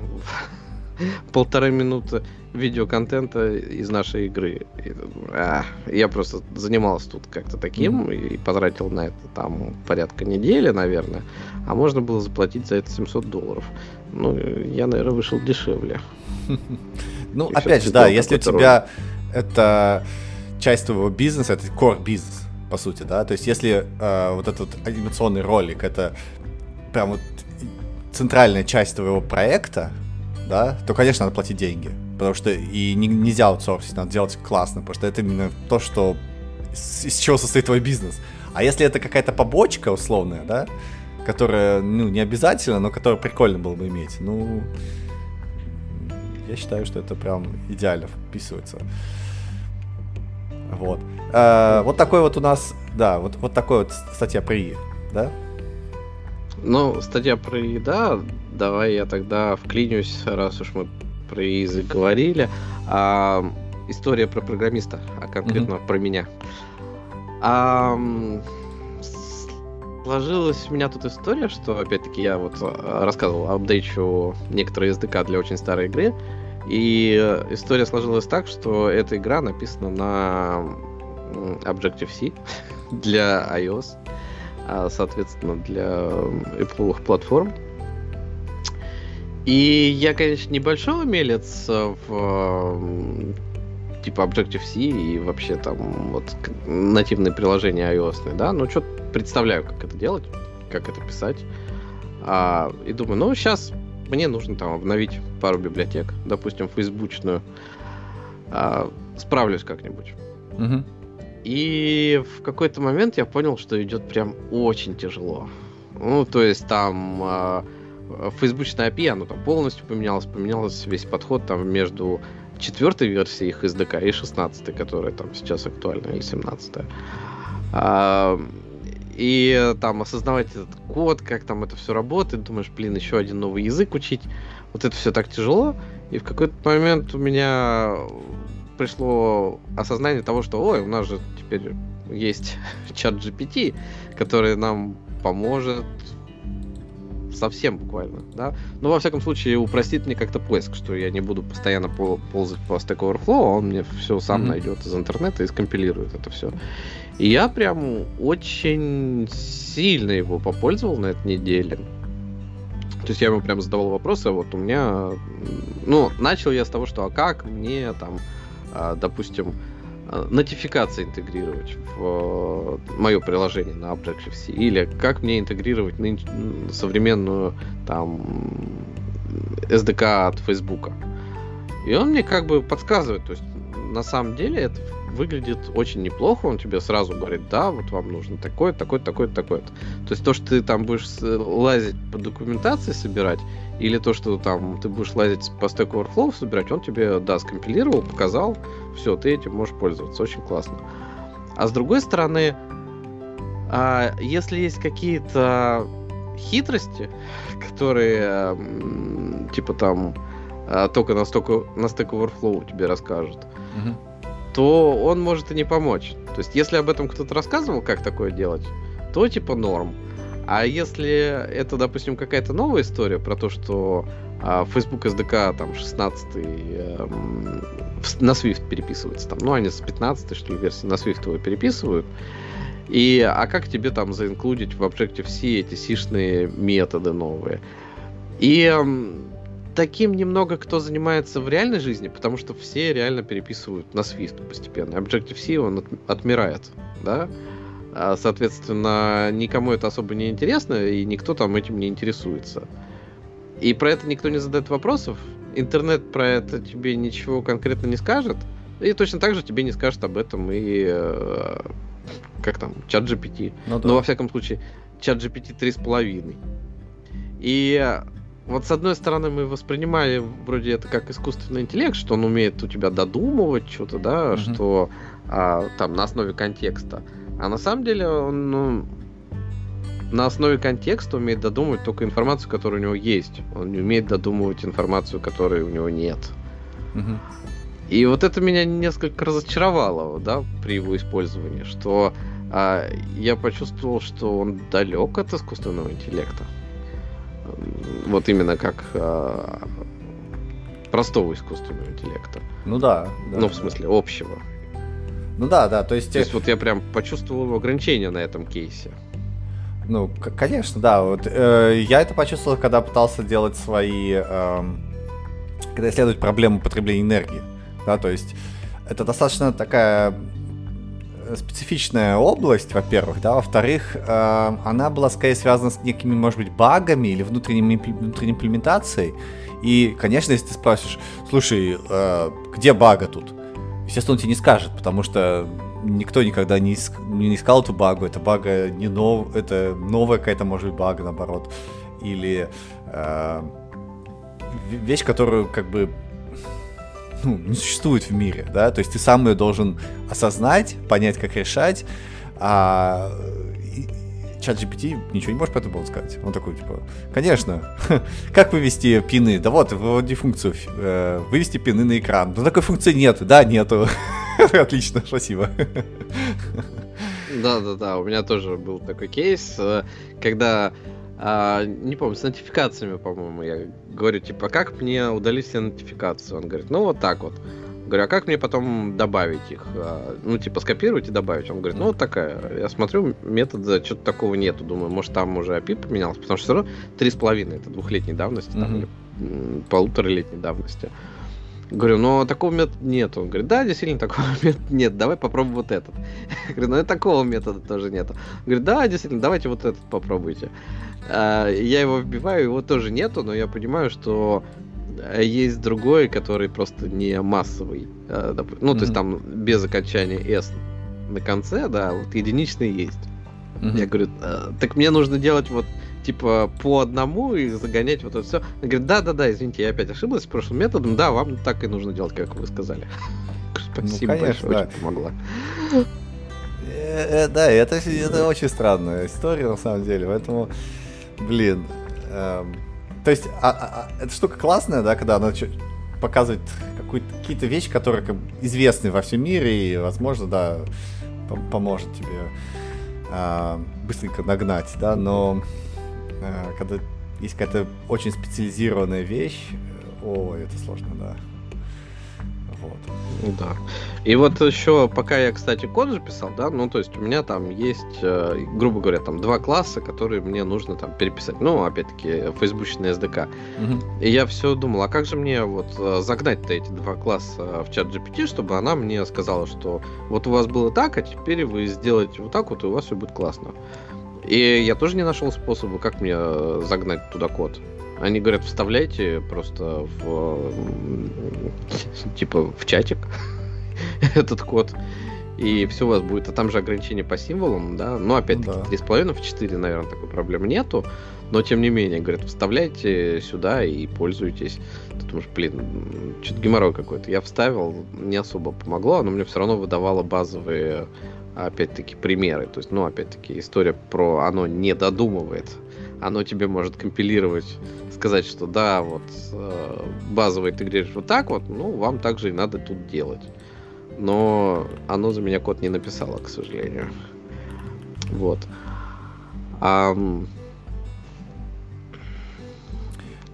Полторы минуты видеоконтента из нашей игры. И, а, я просто занимался тут как-то таким mm-hmm. и потратил на это там порядка недели, наверное. А можно было заплатить за это 700 долларов. Ну, я, наверное, вышел дешевле. Ну, опять же, да, если у тебя это часть твоего бизнеса, это core бизнес, по сути, да. То есть, если э, вот этот анимационный ролик это прям вот центральная часть твоего проекта, да, то, конечно, надо платить деньги. Потому что и не, нельзя аутсорсить, надо делать классно, потому что это именно то, что из чего состоит твой бизнес. А если это какая-то побочка условная, да, которая, ну, не обязательно, но которая прикольно было бы иметь, ну, я считаю, что это прям идеально вписывается. Вот. А, вот такой вот у нас, да, вот, вот такой вот статья про ИИ, да? Ну, статья про ИИ, да, давай я тогда вклинюсь, раз уж мы про ИИ заговорили. А, история про программиста, а конкретно mm-hmm. про меня. А, сложилась у меня тут история, что, опять-таки, я вот а, рассказывал, апдейчу некоторые SDK для очень старой игры, и история сложилась так, что эта игра написана на Objective-C для iOS, а, соответственно, для Apple платформ. И я, конечно, небольшой умелец в типа Objective-C и вообще там вот нативные приложения iOS, да, но что представляю, как это делать, как это писать. А, и думаю, ну, сейчас мне нужно там обновить пару библиотек, допустим, фейсбучную. А, справлюсь как-нибудь. Угу. И в какой-то момент я понял, что идет прям очень тяжело. Ну, то есть там а, фейсбучная API, оно там полностью поменялось, поменялось весь подход там между четвертой версией их SDK и 16, которая там сейчас актуальна, или 17. А, и там осознавать этот код, как там это все работает, думаешь, блин, еще один новый язык учить, вот это все так тяжело, и в какой-то момент у меня пришло осознание того, что, ой, у нас же теперь есть чат GPT, который нам поможет совсем буквально, да. Но во всяком случае упростит мне как-то поиск, что я не буду постоянно ползать по Stack Overflow, а он мне все сам mm-hmm. найдет из интернета и скомпилирует это все. И я прям очень сильно его попользовал на этой неделе. То есть я ему прям задавал вопросы, а вот у меня... Ну, начал я с того, что а как мне там, а, допустим, нотификации интегрировать в мое приложение на Objective-C, или как мне интегрировать современную там SDK от Facebook. И он мне как бы подсказывает, то есть на самом деле это выглядит очень неплохо, он тебе сразу говорит, да, вот вам нужно такое, такое, такое, такое. То есть то, что ты там будешь лазить по документации собирать, или то, что там ты будешь лазить по Stack Overflow собирать, он тебе, да, скомпилировал, показал, все, ты этим можешь пользоваться, очень классно. А с другой стороны, а, если есть какие-то хитрости, которые типа там а, только на, стоку, на Stack Overflow тебе расскажут, угу. то он может и не помочь. То есть, если об этом кто-то рассказывал, как такое делать, то типа норм. А если это, допустим, какая-то новая история про то, что а, Facebook SDK там 16 эм, на Swift переписывается там, ну они с 15 что ли версии на Swift его переписывают, и а как тебе там заинклюдить в Objective-C эти сишные методы новые? И эм, таким немного кто занимается в реальной жизни, потому что все реально переписывают на Swift постепенно. Objective-C, он от, отмирает, да? А, соответственно, никому это особо не интересно, и никто там этим не интересуется. И про это никто не задает вопросов. Интернет про это тебе ничего конкретно не скажет. И точно так же тебе не скажет об этом и э, как там, чат GPT. Ну, да. Но во всяком случае, чат GPT 3,5. И вот с одной стороны мы воспринимали вроде это как искусственный интеллект, что он умеет у тебя додумывать что-то, да, угу. что а, там на основе контекста. А на самом деле он ну, на основе контекста умеет додумывать только информацию, которая у него есть. Он не умеет додумывать информацию, которой у него нет. Угу. И вот это меня несколько разочаровало, да, при его использовании, что а, я почувствовал, что он далек от искусственного интеллекта. Вот именно как а, простого искусственного интеллекта. Ну да. да ну, в смысле, общего. Ну да, да, то есть... То есть вот я прям почувствовал ограничения на этом кейсе. Ну, конечно, да. Вот, э, я это почувствовал, когда пытался делать свои... Э, когда исследовать проблему потребления энергии. Да, то есть это достаточно такая специфичная область, во-первых, да, во-вторых, э, она была скорее связана с некими, может быть, багами или внутренней, внутренней имплементацией. И, конечно, если ты спросишь, слушай, э, где бага тут? Естественно, он тебе не скажет, потому что никто никогда не, иск, не искал эту багу. Это бага не нов, это новая какая-то, может быть, бага, наоборот. Или э, вещь, которую как бы ну, не существует в мире, да, то есть ты сам ее должен осознать, понять, как решать, а чат GPT ничего не может по этому поводу сказать. Он такой, типа, конечно, как вывести пины? Да вот, вводи функцию, э, вывести пины на экран. Ну, такой функции нет. Да, нету. Отлично, спасибо. Да-да-да, у меня тоже был такой кейс, э, когда а, не помню, с нотификациями, по-моему, я говорю, типа, как мне удалить все нотификации? Он говорит, ну вот так вот. Говорю, а как мне потом добавить их? А, ну, типа, скопировать и добавить. Он говорит, ну, вот такая. Я смотрю, метода что-то такого нету. Думаю, может, там уже API поменялся, потому что все равно три с половиной, это двухлетней давности, mm-hmm. там, или полуторалетней давности. Говорю, но такого метода нет. Он говорит, да, действительно, такого метода нет, давай попробуем вот этот. Я говорю, ну и такого метода тоже нету. Говорит, да, действительно, давайте вот этот попробуйте. А, я его вбиваю, его тоже нету, но я понимаю, что есть другой, который просто не массовый. А, ну, то есть там без окончания S на конце, да, вот единичный есть. Я говорю, «А, так мне нужно делать вот типа по одному и загонять вот это все. Он говорит, да-да-да, извините, я опять ошиблась с прошлым методом, да, вам так и нужно делать, как вы сказали. Спасибо ну, конечно, большое, да. очень помогла. Э, э, да, это, это очень странная история, на самом деле, поэтому, блин, эм, то есть, а, а, а, эта штука классная, да, когда она показывает какие-то вещи, которые как, известны во всем мире и, возможно, да, поможет тебе э, быстренько нагнать, да, но Э, когда есть какая-то очень специализированная вещь, о, это сложно, да. Вот. Да. И вот еще, пока я, кстати, код же писал, да, ну, то есть у меня там есть, э, грубо говоря, там два класса, которые мне нужно там переписать. Ну, опять-таки, фейсбучный SDK. Угу. И я все думал, а как же мне вот э, загнать-то эти два класса в чат GPT, чтобы она мне сказала, что вот у вас было так, а теперь вы сделаете вот так вот, и у вас все будет классно. И я тоже не нашел способа, как мне э, загнать туда код. Они говорят, вставляйте просто в типа в чатик этот код, и все у вас будет. А там же ограничение по символам, да. Ну, опять-таки, да. 3,5 в 4, наверное, такой проблемы нету. Но, тем не менее, говорят, вставляйте сюда и пользуйтесь. Ты думаешь, блин, что-то геморрой какой-то. Я вставил, не особо помогло, но мне все равно выдавало базовые, опять-таки, примеры. То есть, ну, опять-таки, история про оно не додумывает. Оно тебе может компилировать сказать, что да, вот э, базовый ты говоришь вот так вот, ну, вам также и надо тут делать. Но оно за меня код не написало, к сожалению. Вот. А, ну,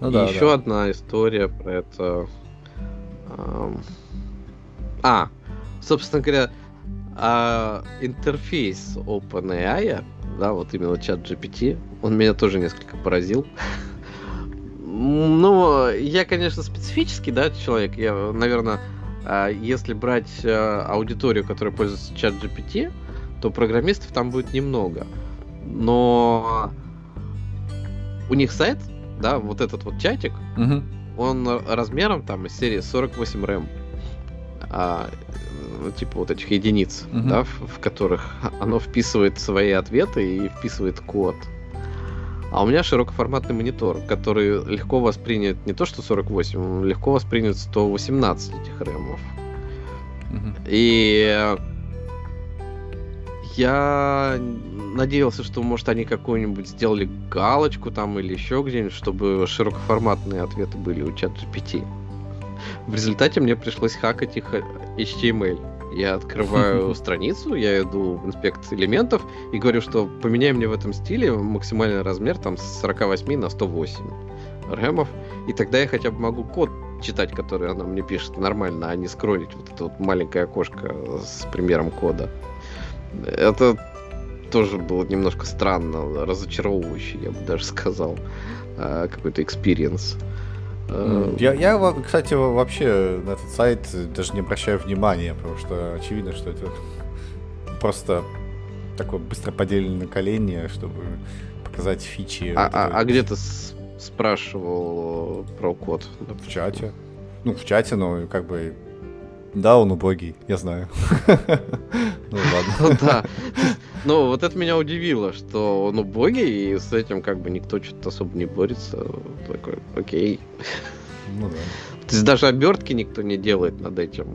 да, еще да. одна история про это. А, собственно говоря, а, интерфейс OpenAI, да, вот именно чат GPT, он меня тоже несколько поразил. Ну, я, конечно, специфический, да, человек. Я, наверное, а, если брать а, аудиторию, которая пользуется чат GPT, то программистов там будет немного. Но у них сайт, да, вот этот вот чатик, угу. он размером там из серии 48 рэм. А, ну, типа вот этих единиц, угу. да, в, в которых оно вписывает свои ответы и вписывает код. А у меня широкоформатный монитор, который легко воспринят не то что 48, он легко воспринят 118 этих рэмов. Угу. И я надеялся, что, может, они какую-нибудь сделали галочку там или еще где-нибудь, чтобы широкоформатные ответы были у чат GPT. В результате мне пришлось хакать их HTML. Я открываю страницу, я иду в инспекцию элементов и говорю, что поменяй мне в этом стиле максимальный размер там с 48 на 108 рэмов, и тогда я хотя бы могу код читать, который она мне пишет нормально, а не скроллить вот это вот маленькое окошко с примером кода. Это тоже было немножко странно, разочаровывающе, я бы даже сказал, а, какой-то experience. Э, я, я, кстати, вообще на этот сайт даже не обращаю внимания, потому что очевидно, что это просто такое быстро поделенное колени, чтобы показать фичи. А, вот а, а где ты спрашивал про код? В чате. Ну, в чате, но как бы да, он убогий, я знаю. Ну ладно. Да. Ну, вот это меня удивило, что он убогий, и с этим как бы никто что-то особо не борется. Такой, окей. Ну да. То есть даже обертки никто не делает над этим.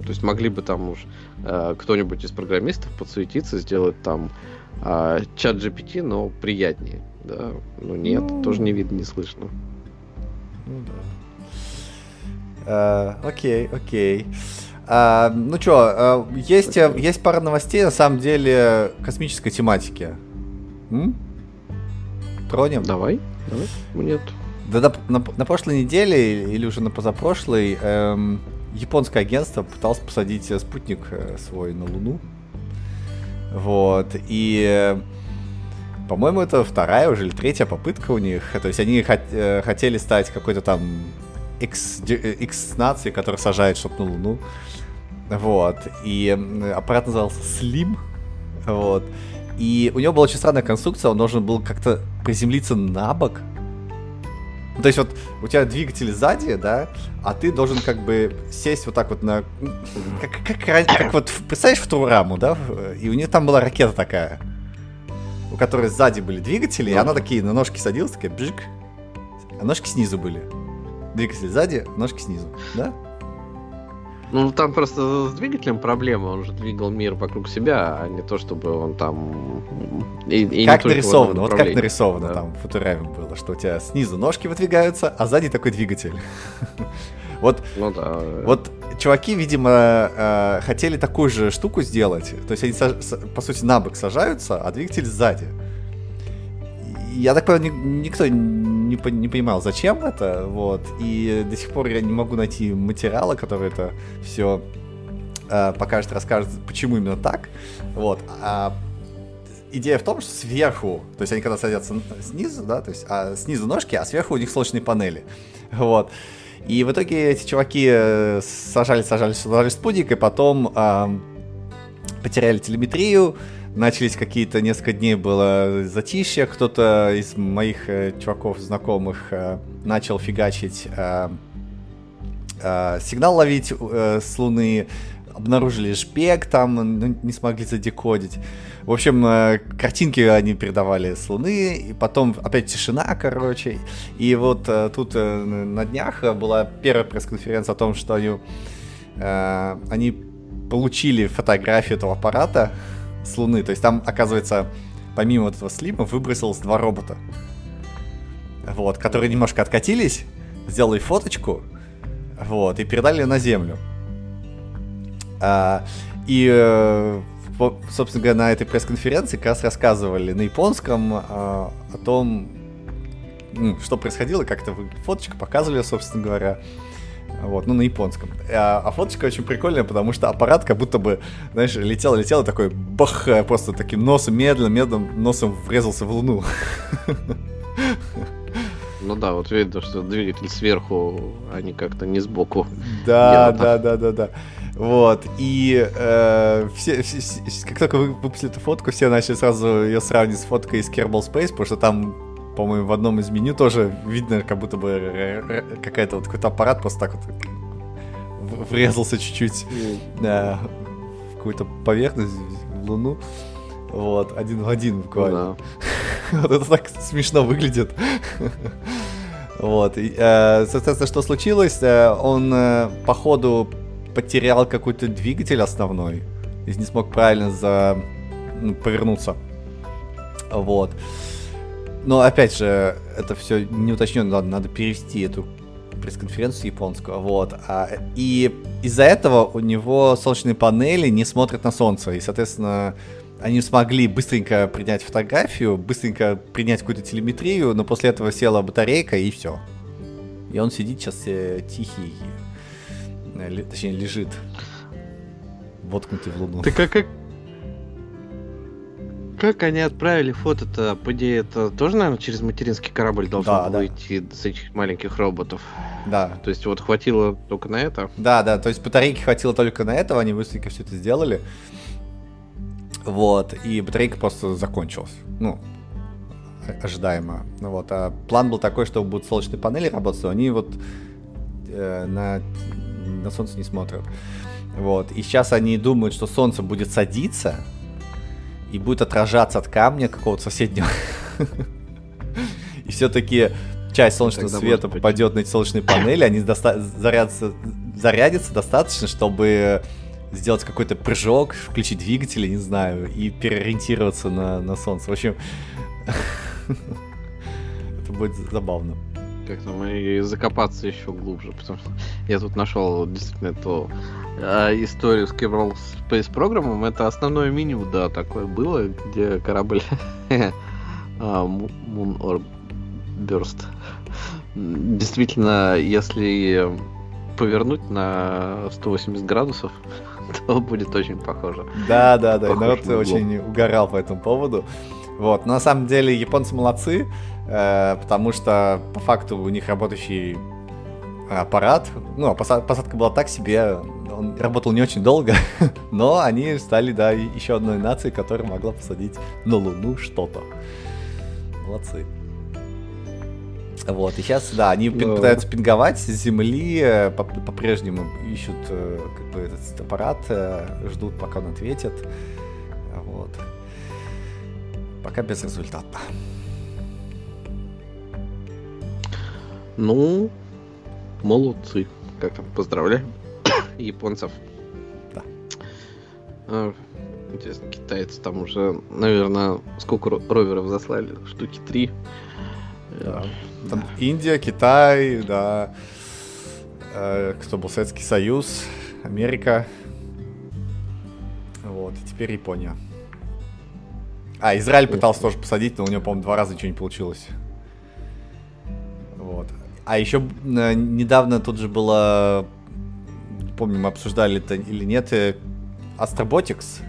То есть могли бы там уж э, кто-нибудь из программистов подсуетиться, сделать там э, чат GPT, но приятнее. Да? Ну нет, ну... тоже не видно, не слышно. Ну да. Uh, окей, окей. А, ну что, а, есть, есть пара новостей, на самом деле, космической тематики. М? Тронем? Давай. Давай. Нет. Да, на, на, на прошлой неделе или уже на позапрошлой эм, японское агентство пыталось посадить спутник э, свой на Луну. Вот. И по-моему, это вторая уже или третья попытка у них. То есть они хот- э, хотели стать какой-то там X, X нации, которая сажает что-то на Луну. Вот. И аппарат назывался Slim. Вот. И у него была очень странная конструкция, он должен был как-то приземлиться на бок. Ну, то есть вот у тебя двигатель сзади, да, а ты должен как бы сесть вот так вот на... Как, как, как вот, представляешь, в ту раму, да, и у нее там была ракета такая, у которой сзади были двигатели, и она такие на ножки садилась, такая бжик, а ножки снизу были. Двигатель сзади, ножки снизу, да? Ну, там просто с двигателем проблема. Он же двигал мир вокруг себя, а не то, чтобы он там... И, и как нарисовано, вот как нарисовано да. там в Футураме было, что у тебя снизу ножки выдвигаются, а сзади такой двигатель. Вот, ну, да. вот чуваки, видимо, э, хотели такую же штуку сделать. То есть они, по сути, на бок сажаются, а двигатель сзади. Я так понимаю, никто не, не понимал, зачем это, вот, и до сих пор я не могу найти материала, который это все э, покажет, расскажет, почему именно так, вот, а идея в том, что сверху, то есть они когда садятся снизу, да, то есть а снизу ножки, а сверху у них солнечные панели, вот, и в итоге эти чуваки э, сажали, сажали, сажали спутник, и потом э, потеряли телеметрию, начались какие-то несколько дней было затишье, кто-то из моих э, чуваков знакомых э, начал фигачить э, э, сигнал ловить э, с Луны, обнаружили шпек там, ну, не смогли задекодить. В общем, э, картинки они передавали с Луны, и потом опять тишина, короче. И вот э, тут э, на днях была первая пресс-конференция о том, что они, они получили фотографию этого аппарата с Луны. То есть там, оказывается, помимо этого слима выбросилось два робота. Вот, которые немножко откатились, сделали фоточку, вот, и передали на Землю. А, и, э, собственно говоря, на этой пресс-конференции как раз рассказывали на японском а, о том, что происходило, как-то фоточку показывали, собственно говоря. Вот, ну, на японском. А, а фоточка очень прикольная, потому что аппарат как будто бы, знаешь, летел, летел, и такой бах, просто таким носом, медленно, медленно носом врезался в луну. Ну да, вот видно, что двигатель сверху, а не как-то не сбоку. Да, да, да, да, да. Вот, и э, все, все, как только выпустили эту фотку, все начали сразу ее сравнивать с фоткой из Kerbal Space, потому что там, по-моему, в одном из меню тоже видно, как будто бы какая-то вот какой-то аппарат просто так вот врезался чуть-чуть э, в какую-то поверхность, в Луну. Вот, один в один буквально. Ну, да. вот это так смешно выглядит. вот, и, э, соответственно, что случилось? Э, он э, по ходу потерял какой-то двигатель основной и не смог правильно за... ну, повернуться. Вот. Но опять же, это все не уточнено, надо, надо перевести эту пресс-конференцию японского, вот. А, и из-за этого у него солнечные панели не смотрят на солнце, и, соответственно, они смогли быстренько принять фотографию, быстренько принять какую-то телеметрию, но после этого села батарейка и все. И он сидит сейчас э, тихий, Э, точнее, лежит воткнутый в луну. Ты как, как, как они отправили фото-то? По идее, это тоже, наверное, через материнский корабль должно да, было да. идти с этих маленьких роботов. Да. То есть вот хватило только на это? Да, да, то есть батарейки хватило только на этого, они быстренько все это сделали. Вот, и батарейка просто закончилась. Ну, ожидаемо. Ну вот, а план был такой, что будут солнечные панели работать, но они вот э, на на солнце не смотрят. Вот. И сейчас они думают, что солнце будет садиться и будет отражаться от камня какого-то соседнего. И все-таки часть солнечного света попадет на эти солнечные панели, они зарядятся, зарядятся достаточно, чтобы сделать какой-то прыжок, включить двигатели, не знаю, и переориентироваться на, на солнце. В общем, это будет забавно как там и закопаться еще глубже, потому что я тут нашел действительно эту э, историю с Kerbal Space программом. Это основное меню, да, такое было, где корабль а, Moon Orb Burst. Действительно, если повернуть на 180 градусов, то будет очень похоже. Да, да, да, народ очень угорал по этому поводу. Вот, но на самом деле японцы молодцы. Э, потому что по факту у них работающий аппарат, ну, а посадка была так себе, он работал не очень долго, но они стали, да, еще одной нацией, которая могла посадить на Луну что-то. Молодцы. Вот, и сейчас, да, они но... пытаются пинговать с Земли, э, по-прежнему ищут э, как бы, этот аппарат, ждут, пока он ответит. Вот. Пока безрезультатно. Ну, молодцы. Как там, поздравляю японцев. Да. А, интересно, китайцы там уже, наверное, сколько роверов заслали? Штуки три. Да. Там Индия, Китай, да. Э, кто был Советский Союз, Америка. Вот, и теперь Япония. А, Израиль пытался тоже посадить, но у него, по-моему, два раза ничего не получилось. А еще э, недавно тут же было, помню, мы обсуждали это или нет, э, Astrobotics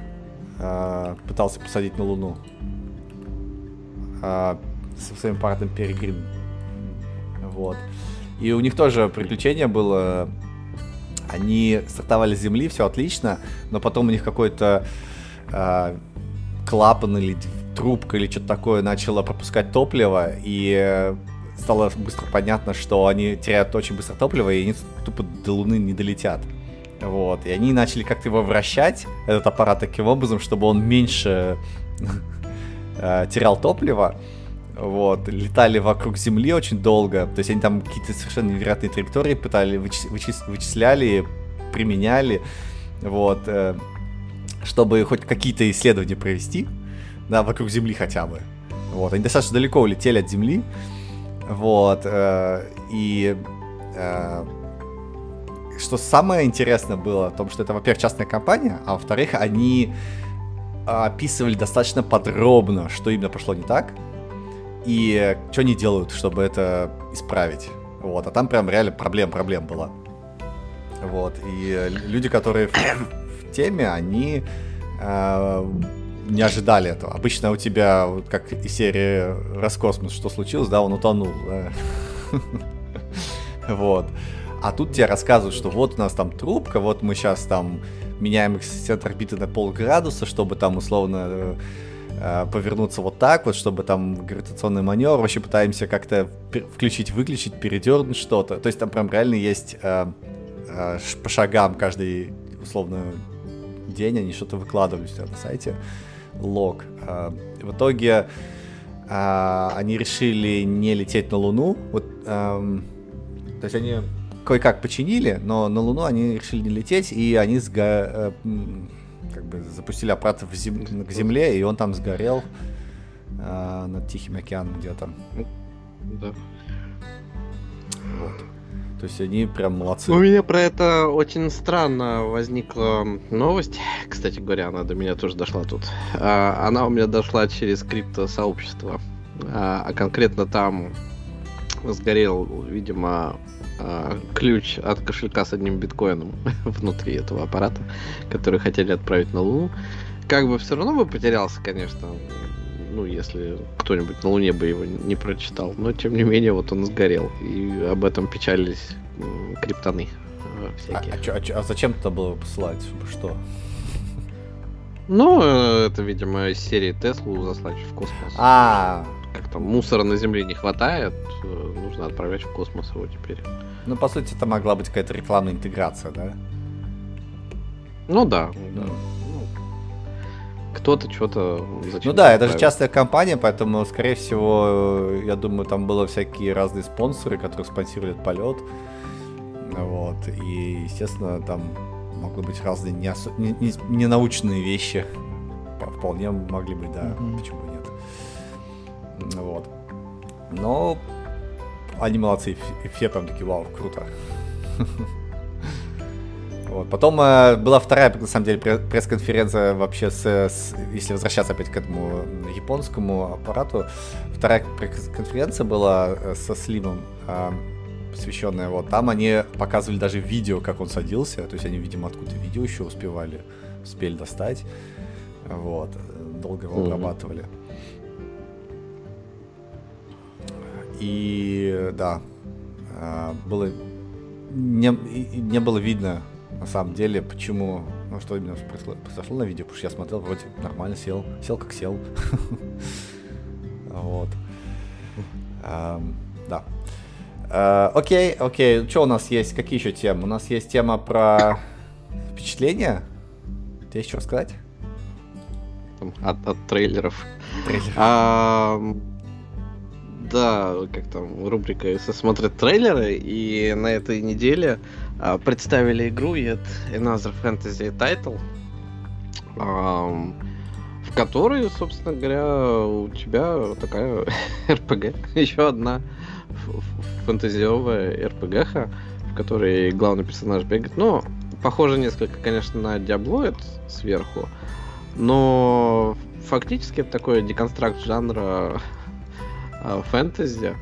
э, пытался посадить на Луну э, со своим парнем Перегрин. Вот. И у них тоже приключение было. Они стартовали с Земли, все отлично, но потом у них какой-то э, клапан или трубка или что-то такое начала пропускать топливо, и стало быстро понятно, что они теряют очень быстро топливо, и они тупо до Луны не долетят. Вот. И они начали как-то его вращать, этот аппарат, таким образом, чтобы он меньше э, терял топливо. Вот. Летали вокруг Земли очень долго. То есть они там какие-то совершенно невероятные траектории пытали, вычис- вычис- вычисляли, применяли. Вот. Э, чтобы хоть какие-то исследования провести. Да, вокруг Земли хотя бы. Вот. Они достаточно далеко улетели от Земли. Вот. Э, и что самое интересное было в том, что это, во-первых, частная компания, а во-вторых, они описывали достаточно подробно, что именно пошло не так, и что они делают, чтобы это исправить. Вот, а там прям реально проблем-проблем была. Вот, и люди, которые в, в теме, они э, не ожидали этого. Обычно у тебя, как из серии Роскосмос, что случилось, да, он утонул? Вот. А тут тебе рассказывают, что вот у нас там трубка, вот мы сейчас там меняем эксцент орбиты на полградуса, чтобы там условно э, повернуться вот так вот, чтобы там гравитационный маневр, вообще пытаемся как-то включить, выключить, передернуть что-то. То есть там прям реально есть э, э, по шагам каждый условно день они что-то выкладывали у на сайте, лог. Э, в итоге э, они решили не лететь на Луну, вот, то есть они кое-как починили, но на Луну они решили не лететь, и они сго... Э, как бы запустили аппарат в зем... к Земле, и он там сгорел э, над Тихим океаном где-то. Да. Вот. То есть они прям молодцы. У меня про это очень странно возникла новость. Кстати говоря, она до меня тоже дошла тут. А, она у меня дошла через криптосообщество. А, а конкретно там сгорел, видимо, а, ключ от кошелька с одним биткоином внутри этого аппарата, который хотели отправить на Луну. Как бы все равно бы потерялся, конечно, ну, если кто-нибудь на Луне бы его не прочитал. Но, тем не менее, вот он сгорел. И об этом печалились криптоны э, всякие. А, а, а, а зачем это было посылать? Что? Ну, э, это, видимо, из серии Теслу заслать в космос. А, как там мусора на Земле не хватает, э, нужно отправлять в космос его теперь. Ну, по сути, это могла быть какая-то рекламная интеграция, да? Ну да, да. Кто-то что-то Ну да, это же частная компания, поэтому, скорее всего, я думаю, там было всякие разные спонсоры, которые спонсировали этот полет. Вот. И, естественно, там могло быть разные не, осо... не, не, не научные вещи. Вполне могли быть, да, mm-hmm. почему нет. Вот. Но они молодцы, и все там такие, вау, круто. Вот. Потом э, была вторая, на самом деле, пресс-конференция вообще с, с, если возвращаться опять к этому японскому аппарату, вторая пресс-конференция была э, со Слимом, э, посвященная вот. Там они показывали даже видео, как он садился, то есть они, видимо, откуда-то видео еще успевали, успели достать, вот, долго его обрабатывали. И да, э, было не, не было видно на самом деле, почему, ну что именно произошло на видео, потому что я смотрел, вроде нормально сел, сел как сел. Вот. Да. Э, окей, окей, что у нас есть, какие еще темы? У нас есть тема про впечатления. Тебе что рассказать? От, от трейлеров. Трейлер. А, да, как там, рубрика смотрят трейлеры, и на этой неделе представили игру Yet Another Fantasy Title, а, в которой, собственно говоря, у тебя такая РПГ, еще одна фэнтезиовая РПГ, в которой главный персонаж бегает. Ну, похоже несколько, конечно, на Диаблоид сверху, но фактически это такой деконстракт жанра а, фэнтези.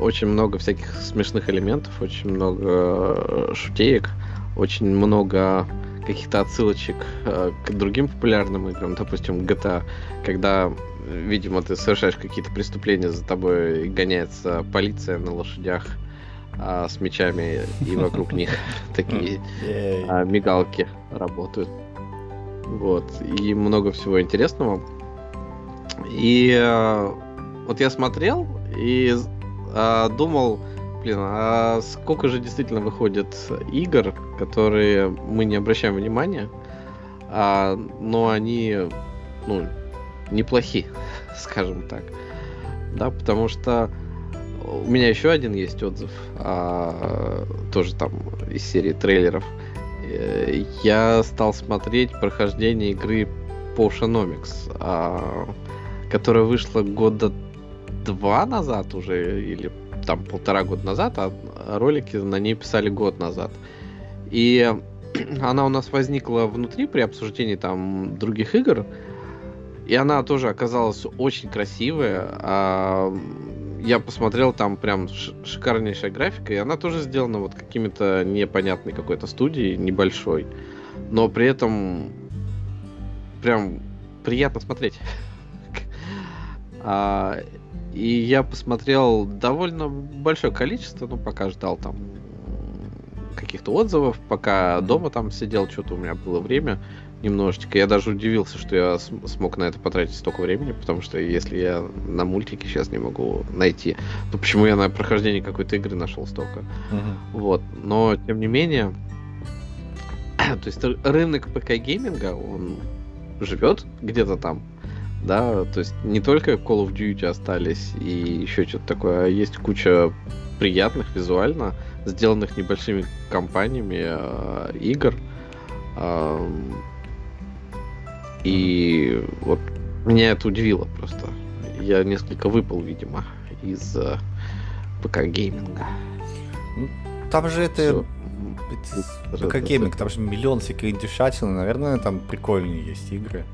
Очень много всяких смешных элементов, очень много э, шутеек, очень много каких-то отсылочек э, к другим популярным играм, допустим, GTA, когда, видимо, ты совершаешь какие-то преступления, за тобой гоняется полиция на лошадях а, с мечами, и вокруг них такие а, мигалки работают. Вот, и много всего интересного. И э, вот я смотрел и э, думал, блин, а сколько же действительно выходит игр, которые мы не обращаем внимания, а, но они, ну, неплохи, скажем так. Да, потому что у меня еще один есть отзыв, а, тоже там из серии трейлеров. Э, я стал смотреть прохождение игры Potionomics, а, которая вышла года два назад уже, или там полтора года назад, а ролики на ней писали год назад. И она у нас возникла внутри при обсуждении там других игр, и она тоже оказалась очень красивая. А я посмотрел, там прям шикарнейшая графика, и она тоже сделана вот какими-то непонятной какой-то студией, небольшой. Но при этом прям приятно смотреть. И я посмотрел довольно большое количество, ну, пока ждал там каких-то отзывов, пока дома там сидел, что-то у меня было время немножечко. Я даже удивился, что я смог на это потратить столько времени, потому что если я на мультики сейчас не могу найти, то почему я на прохождении какой-то игры нашел столько? Uh-huh. Вот. Но, тем не менее, то есть рынок ПК-гейминга, он живет где-то там, да, то есть не только Call of Duty остались и еще что-то такое, а есть куча приятных визуально сделанных небольшими компаниями э, игр. Э, и вот меня это удивило просто. Я несколько выпал, видимо, из э, ПК гейминга. Ну, там же это ПК гейминг, там же миллион всяких индюшатин, наверное, там прикольные есть игры.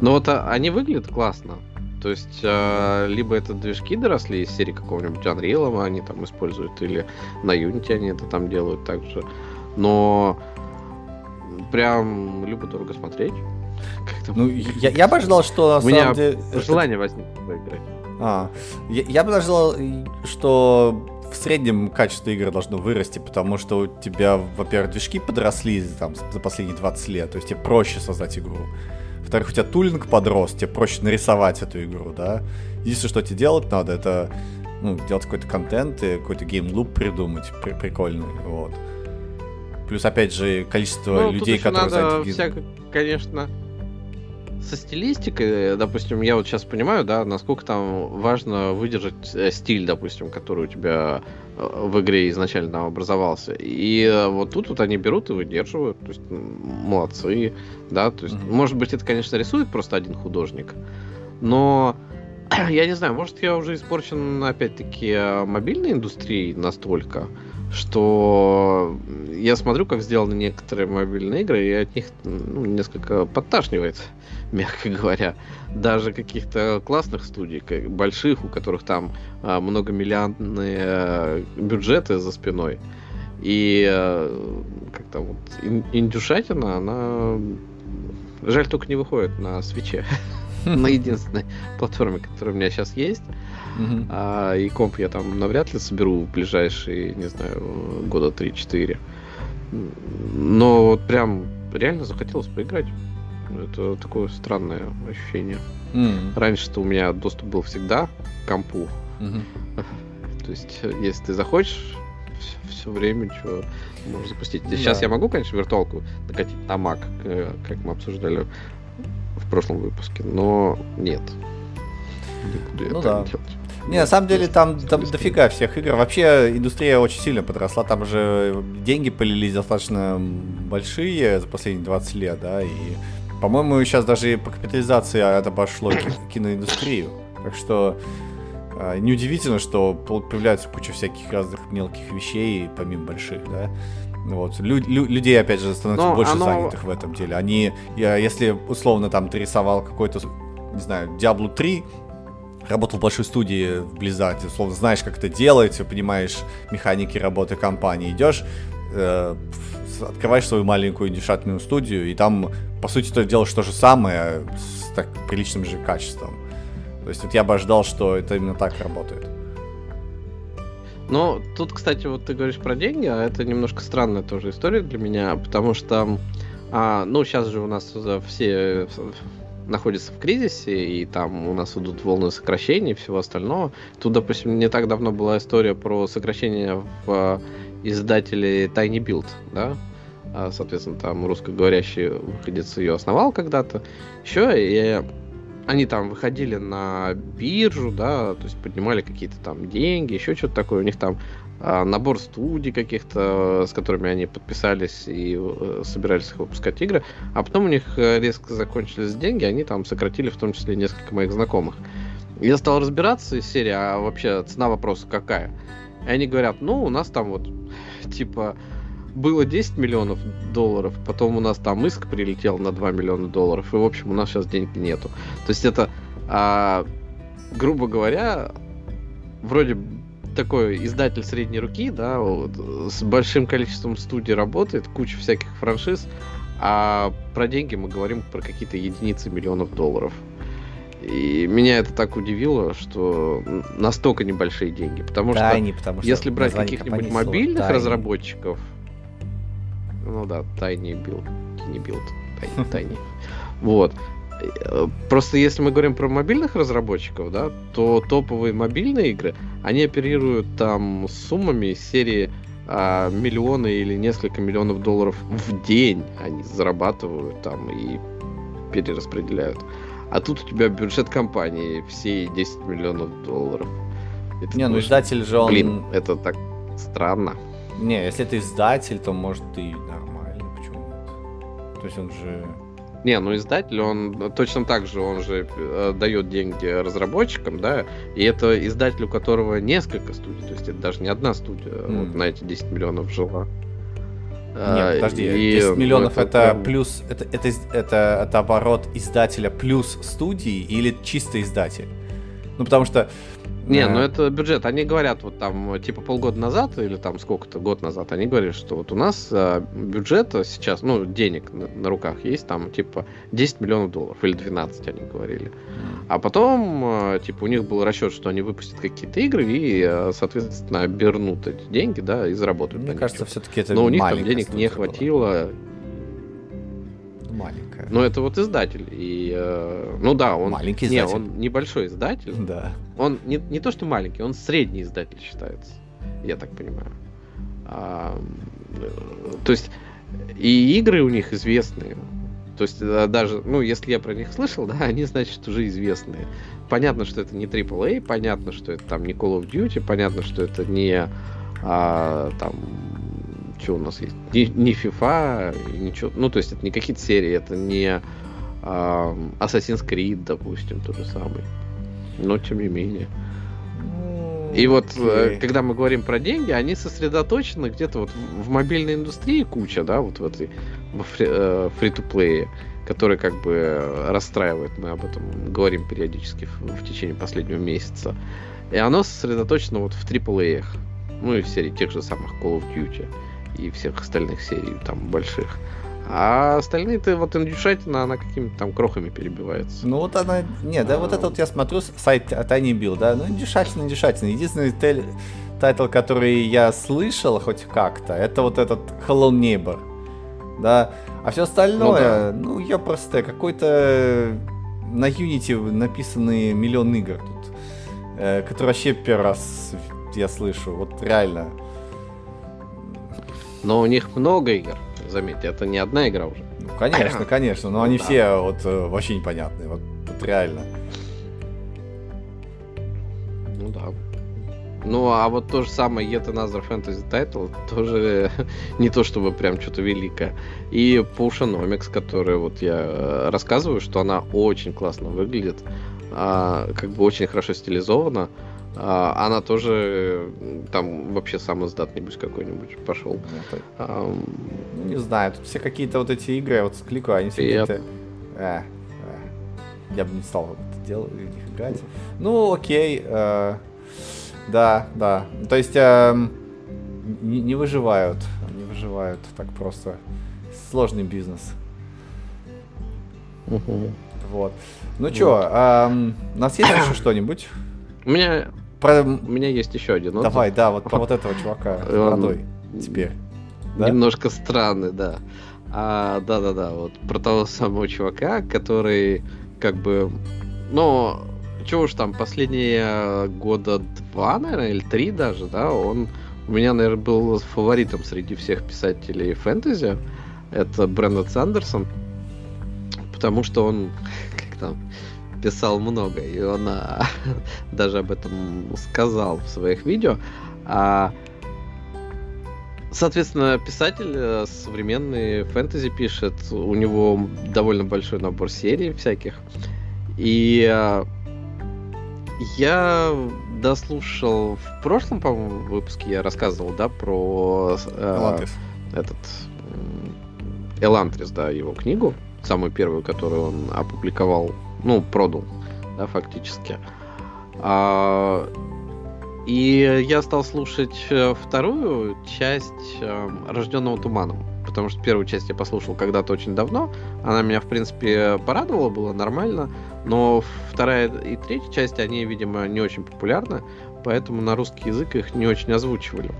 Ну вот а, они выглядят классно. То есть, э, либо это движки доросли из серии какого-нибудь Unreal, они там используют, или на Unity они это там делают также. Но прям любо дорого смотреть. Ну, я, я бы ожидал, что на У меня деле... желание возникло поиграть. А, я, я бы ожидал, что в среднем качество игры должно вырасти, потому что у тебя, во-первых, движки подросли там, за последние 20 лет, то есть тебе проще создать игру. Во-вторых, у тебя тулинг подрос, тебе проще нарисовать эту игру, да. Единственное, что тебе делать надо, это ну, делать какой-то контент и какой-то геймлуп придумать при- прикольный, вот. Плюс, опять же, количество ну, людей, которые надо всяко, конечно, со стилистикой, допустим, я вот сейчас понимаю, да, насколько там важно выдержать э, стиль, допустим, который у тебя э, в игре изначально образовался. И э, вот тут вот они берут и выдерживают, то есть молодцы, да, то есть, mm-hmm. может быть, это, конечно, рисует просто один художник, но я не знаю, может, я уже испорчен, опять-таки, мобильной индустрией настолько, что я смотрю, как сделаны некоторые мобильные игры, и от них ну, несколько подташнивает, мягко говоря. Даже каких-то классных студий, как больших, у которых там а, многомиллиардные а, бюджеты за спиной. И а, как там вот индюшатина, она жаль только не выходит на свече. На единственной платформе, которая у меня сейчас есть. А, и комп я там навряд ли соберу в ближайшие, не знаю, года 3-4. Но вот прям реально захотелось поиграть. Это такое странное ощущение. Mm. Раньше-то у меня доступ был всегда к компу. Mm-hmm. То есть, если ты захочешь, все, все время что можешь запустить. Да. Сейчас я могу, конечно, виртуалку накатить на Mac, э, как мы обсуждали в прошлом выпуске, но нет. Не буду я ну да. делать. Не, на самом деле там, там дофига всех игр. Вообще индустрия очень сильно подросла. Там же деньги полились достаточно большие за последние 20 лет, да, и, по-моему, сейчас даже по капитализации это обошло киноиндустрию. Так что а, неудивительно, что появляется куча всяких разных мелких вещей, помимо больших, да. Вот. Лю- лю- людей, опять же, становится Но больше оно... занятых в этом деле. Они, я, если условно там ты рисовал какой-то, не знаю, Diablo 3, работал в большой студии в Blizzard, условно знаешь, как это делается, понимаешь механики работы компании, идешь, э, открываешь свою маленькую индюшатную студию, и там, по сути, ты делаешь то же самое с так приличным же качеством. То есть вот я бы ожидал, что это именно так работает. Но тут, кстати, вот ты говоришь про деньги, а это немножко странная тоже история для меня, потому что, а, ну, сейчас же у нас все находятся в кризисе, и там у нас идут волны сокращений и всего остального. Тут, допустим, не так давно была история про сокращение в издателе Tiny Build, да, а, соответственно, там русскоговорящий выходец ее основал когда-то. Еще и они там выходили на биржу, да, то есть поднимали какие-то там деньги, еще что-то такое. У них там а, набор студий каких-то, с которыми они подписались и э, собирались выпускать игры. А потом у них э, резко закончились деньги, они там сократили в том числе несколько моих знакомых. Я стал разбираться из серии, а вообще цена вопроса какая? И они говорят, ну, у нас там вот, типа, было 10 миллионов долларов, потом у нас там иск прилетел на 2 миллиона долларов, и, в общем, у нас сейчас денег нету. То есть это, а, грубо говоря, вроде такой издатель средней руки, да, вот, с большим количеством студий работает, куча всяких франшиз, а про деньги мы говорим про какие-то единицы миллионов долларов. И меня это так удивило, что настолько небольшие деньги. Потому да, что, не потому что если брать каких-нибудь мобильных слово, разработчиков, ну да, Build, Tiny Build, Tiny, Tiny. Вот. Просто если мы говорим про мобильных разработчиков, да, то топовые мобильные игры, они оперируют там суммами серии а, миллионы или несколько миллионов долларов в день они зарабатывают там и перераспределяют. А тут у тебя бюджет компании все 10 миллионов долларов. Это не, ну издатель же он... Блин, это так странно. Не, если ты издатель, то может и нормально, почему нет? То есть он же... Не, ну издатель, он точно так же, он же э, дает деньги разработчикам, да, и это издатель, у которого несколько студий, то есть это даже не одна студия mm. вот на эти 10 миллионов жила. Нет, а, подожди, и, 10 миллионов ну, это, это плюс, это, это, это, это оборот издателя плюс студии или чисто издатель? Ну, потому что не, ну это бюджет. Они говорят, вот там, типа полгода назад, или там сколько-то, год назад, они говорили, что вот у нас а, бюджет сейчас, ну, денег на, на руках есть, там, типа, 10 миллионов долларов, или 12, они говорили. А потом, а, типа, у них был расчет, что они выпустят какие-то игры и, а, соответственно, обернут эти деньги, да, и заработают. Мне кажется, все-таки это Но у них там денег не хватило. Была маленькая. Но это вот издатель. И, э, ну да, он... Маленький издатель. Не, он небольшой издатель. Да. Он не, не то, что маленький, он средний издатель считается. Я так понимаю. А, то есть, и игры у них известные. То есть, э, даже, ну, если я про них слышал, да, они, значит, уже известные. Понятно, что это не AAA, понятно, что это там не Call of Duty, понятно, что это не а, там что у нас есть? Не, не FIFA, ничего. Ну, то есть это не какие-то серии, это не а, Assassin's Creed, допустим, то же самое. Но тем не менее. И вот, okay. Э, когда мы говорим про деньги, они сосредоточены где-то вот в, мобильной индустрии куча, да, вот в этой фри-то-плее, который как бы расстраивает, мы об этом говорим периодически в, в течение последнего месяца. И оно сосредоточено вот в AAA, ну и в серии тех же самых Call of Duty и всех остальных серий там больших. А остальные-то вот индюшатина, она какими-то там крохами перебивается. Ну вот она... Не, да, а... вот это вот я смотрю сайт tinyBuild, да, ну индюшатина, индюшатина. Единственный тель... тайтл, который я слышал хоть как-то, это вот этот Hello Neighbor. Да, а все остальное, ну, да. ну я просто какой-то на Unity написанный миллион игр тут, э, который вообще первый раз я слышу, вот реально. Но у них много игр, заметьте, это не одна игра уже. Ну, конечно, конечно, но ну, они да. все вот э, вообще непонятные, вот, вот реально. Ну да. Ну, а вот то же самое Yet Another Fantasy Title тоже не то чтобы прям что-то великое. И Pulsionomics, который вот я э, рассказываю, что она очень классно выглядит, а, как бы очень хорошо стилизована. А, она тоже там вообще сам издат нибудь какой-нибудь пошел. А, ну, не знаю, тут все какие-то вот эти игры, я вот кликаю, они все какие-то... Э, э, я бы не стал делать, в них играть. Ну, окей. Э, да, да. То есть э, не, не выживают. Не выживают так просто. Сложный бизнес. Угу. Вот. Ну вот. чё, а, у нас есть еще что-нибудь? У меня про... У меня есть еще один отзыв. Давай, да, вот про вот этого чувака с бородой теперь. Да? Немножко странный, да. А, да-да-да, вот про того самого чувака, который как бы, ну, чего уж там, последние года два, наверное, или три даже, да, он у меня, наверное, был фаворитом среди всех писателей фэнтези. Это Брэндон Сандерсон, потому что он, как там, писал много, и он а, даже об этом сказал в своих видео. А, соответственно, писатель э, современный фэнтези пишет, у него довольно большой набор серий всяких. И а, я дослушал в прошлом, по-моему, выпуске я рассказывал, да, про э, этот Элантрис, да, его книгу, самую первую, которую он опубликовал ну, продал, да, фактически. А, и я стал слушать э, вторую часть э, Рожденного туманом. Потому что первую часть я послушал когда-то очень давно. Она меня, в принципе, порадовала, было нормально. Но вторая и третья часть, они, видимо, не очень популярны. Поэтому на русский язык их не очень озвучивали.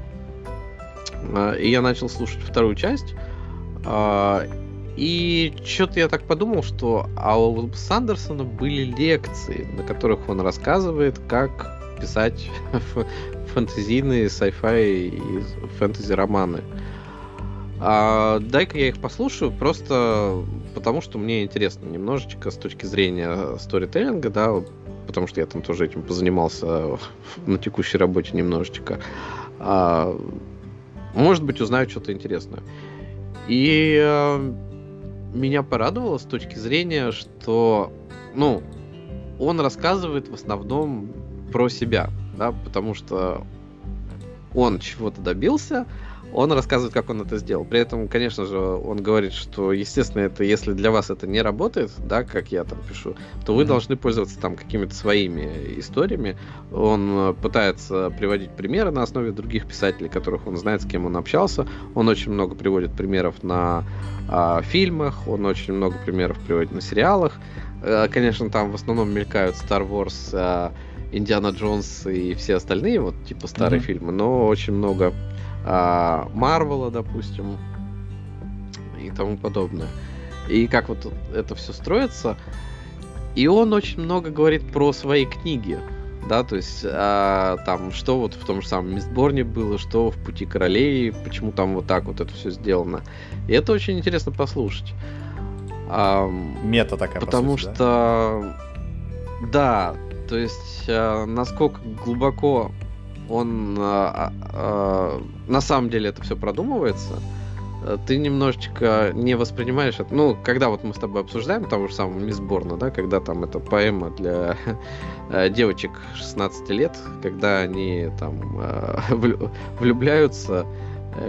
А, и я начал слушать вторую часть. И что-то я так подумал, что а у Сандерсона были лекции, на которых он рассказывает, как писать фэнтезийные sci-fi и фэнтези-романы. А, дай-ка я их послушаю, просто потому что мне интересно немножечко с точки зрения сторителлинга, да, потому что я там тоже этим позанимался на текущей работе немножечко. А, может быть, узнаю что-то интересное. И а, меня порадовало с точки зрения, что, ну, он рассказывает в основном про себя, да, потому что он чего-то добился, он рассказывает, как он это сделал. При этом, конечно же, он говорит, что, естественно, это если для вас это не работает, да, как я там пишу, то вы mm-hmm. должны пользоваться там какими-то своими историями. Он э, пытается приводить примеры на основе других писателей, которых он знает, с кем он общался. Он очень много приводит примеров на а, фильмах, он очень много примеров приводит на сериалах. А, конечно, там в основном мелькают Star Wars, а, Индиана Джонс и все остальные, вот типа старые mm-hmm. фильмы, но очень много Марвела, допустим, и тому подобное. И как вот это все строится. И он очень много говорит про свои книги. Да, то есть а, там, что вот в том же самом Мистборне было, что в Пути Королей, почему там вот так вот это все сделано. И это очень интересно послушать. А, Мета такая, Потому по сути, что, да? да, то есть а, насколько глубоко он а, а, на самом деле это все продумывается, э, ты немножечко не воспринимаешь это. Ну, когда вот мы с тобой обсуждаем того же самого Мисс Борна, да, когда там это поэма для э, девочек 16 лет, когда они там э, влюбляются,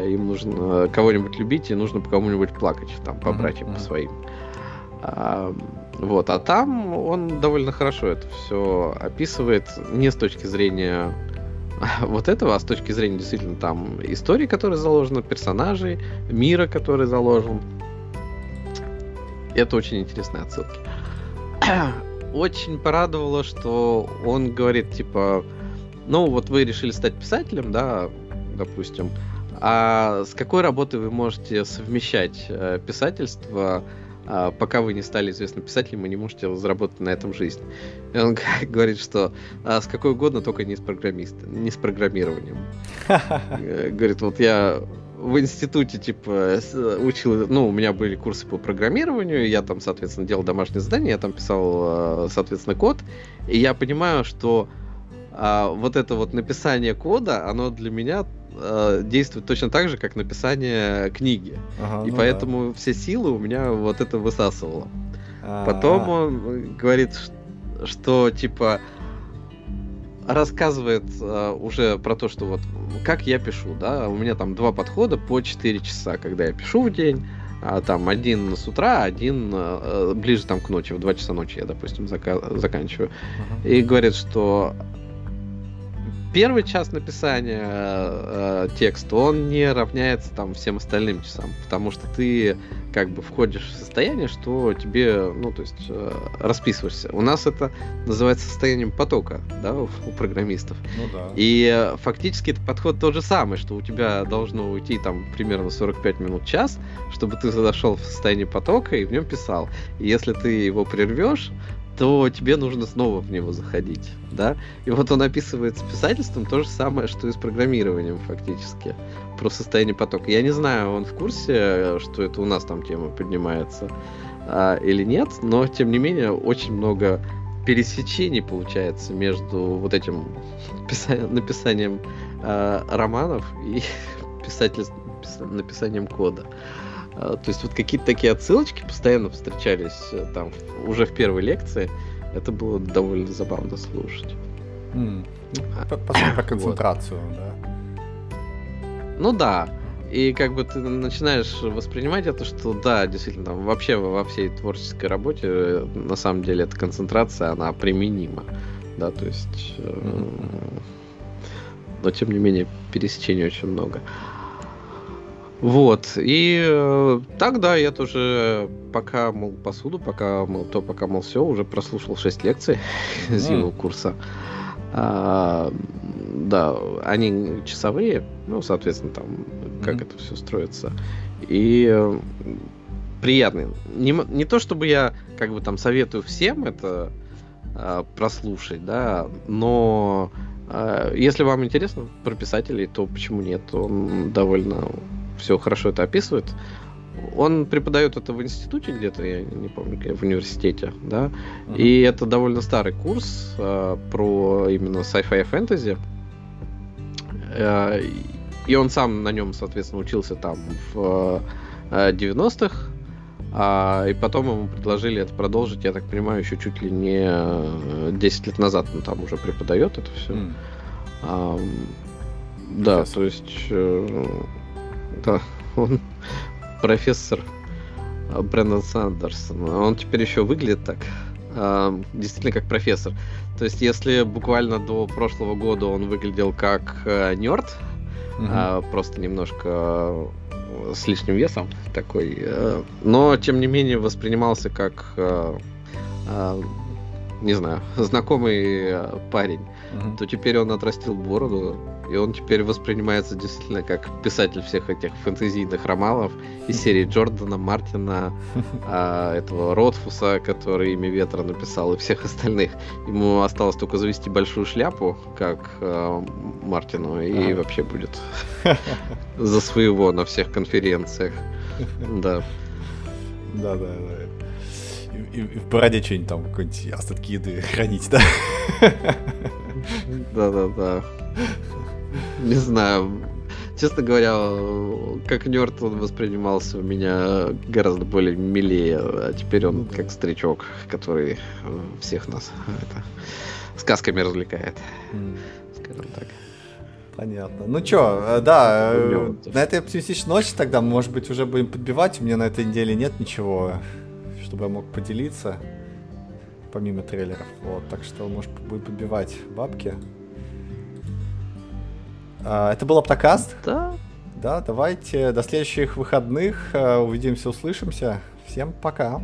им нужно кого-нибудь любить и нужно по кому-нибудь плакать, там, по братьям, mm-hmm. по своим. А, вот, а там он довольно хорошо это все описывает, не с точки зрения вот этого, а с точки зрения действительно там истории, которая заложена, персонажей, мира, который заложен. Это очень интересные отсылки. Очень порадовало, что он говорит, типа, ну вот вы решили стать писателем, да, допустим, а с какой работой вы можете совмещать э, писательство пока вы не стали известным писателем, вы не можете заработать на этом жизнь. И он говорит, что а, с какой угодно, только не с программиста, не с программированием. Э, говорит, вот я в институте, типа, учил, ну, у меня были курсы по программированию, я там, соответственно, делал домашние задания, я там писал, э, соответственно, код, и я понимаю, что а, вот это вот написание кода, оно для меня э, действует точно так же, как написание книги. Ага, и ну поэтому да. все силы у меня вот это высасывало. А-а-а. Потом он говорит, что, что типа рассказывает э, уже про то, что вот как я пишу, да, у меня там два подхода по 4 часа, когда я пишу в день, А там один с утра, один э, ближе там к ночи, в 2 часа ночи я, допустим, зака- заканчиваю. Uh-huh. И говорит, что первый час написания э, текста, он не равняется там всем остальным часам, потому что ты как бы входишь в состояние, что тебе, ну, то есть э, расписываешься. У нас это называется состоянием потока, да, у, у программистов. Ну да. И э, фактически это подход тот же самый, что у тебя должно уйти там примерно 45 минут, час, чтобы ты зашел в состояние потока и в нем писал. И если ты его прервешь, то тебе нужно снова в него заходить, да? И вот он описывает с писательством то же самое, что и с программированием фактически, про состояние потока. Я не знаю, он в курсе, что это у нас там тема поднимается а, или нет, но тем не менее очень много пересечений получается между вот этим писа- написанием а, романов и писательством, написанием кода. А, то есть вот какие-то такие отсылочки постоянно встречались э, там уже в первой лекции. Это было довольно забавно слушать. Mm. По, по сути, про концентрацию, вот. да. Ну да. И как бы ты начинаешь воспринимать это, что да, действительно, там, вообще во всей творческой работе э, на самом деле эта концентрация, она применима. Да, то есть... Mm-hmm. Но тем не менее, пересечений очень много. Вот, и э, тогда я тоже пока мыл посуду, пока мыл то, пока мыл все, уже прослушал 6 лекций mm. зимнего курса. А, да, они часовые, ну, соответственно, там, как mm-hmm. это все строится. И э, приятный. Не, не то чтобы я как бы там советую всем это э, прослушать, да, но э, если вам интересно про писателей, то почему нет? Он довольно все хорошо это описывает. Он преподает это в институте где-то, я не помню, в университете, да. Uh-huh. И это довольно старый курс э, про именно sci-fi фэнтези. Э, и он сам на нем, соответственно, учился там в э, 90-х. А, и потом ему предложили это продолжить, я так понимаю, еще чуть ли не 10 лет назад он там уже преподает это все. Mm. А, да, то есть э, да, он профессор а, Брэндон Сандерсон. Он теперь еще выглядит так, а, действительно как профессор. То есть, если буквально до прошлого года он выглядел как э, нерд, угу. просто немножко э, с лишним весом такой, э, но тем не менее воспринимался как не знаю, знакомый парень, угу. то теперь он отрастил бороду, и он теперь воспринимается действительно как писатель всех этих фэнтезийных романов из серии Джордана, Мартина, а, этого Ротфуса, который «Имя ветра» написал, и всех остальных. Ему осталось только завести большую шляпу, как а, Мартину, и а. вообще будет за своего на всех конференциях. Да. Да, да, да. И, в бороде что-нибудь там, какой-нибудь остатки еды хранить, да? Да-да-да. Не знаю. Честно говоря, как нерд он воспринимался у меня гораздо более милее, а теперь он как старичок, который всех нас это, сказками развлекает. Скажем так. Понятно. Ну чё, э, да, э, на этой оптимистичной ночи тогда, может быть, уже будем подбивать. У меня на этой неделе нет ничего, чтобы я мог поделиться, помимо трейлеров. Вот, так что, может, будем подбивать бабки. А, это был Аптокаст. Да. Да, давайте до следующих выходных. А, увидимся, услышимся. Всем пока.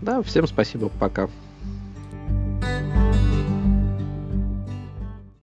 Да, всем спасибо, пока. thank you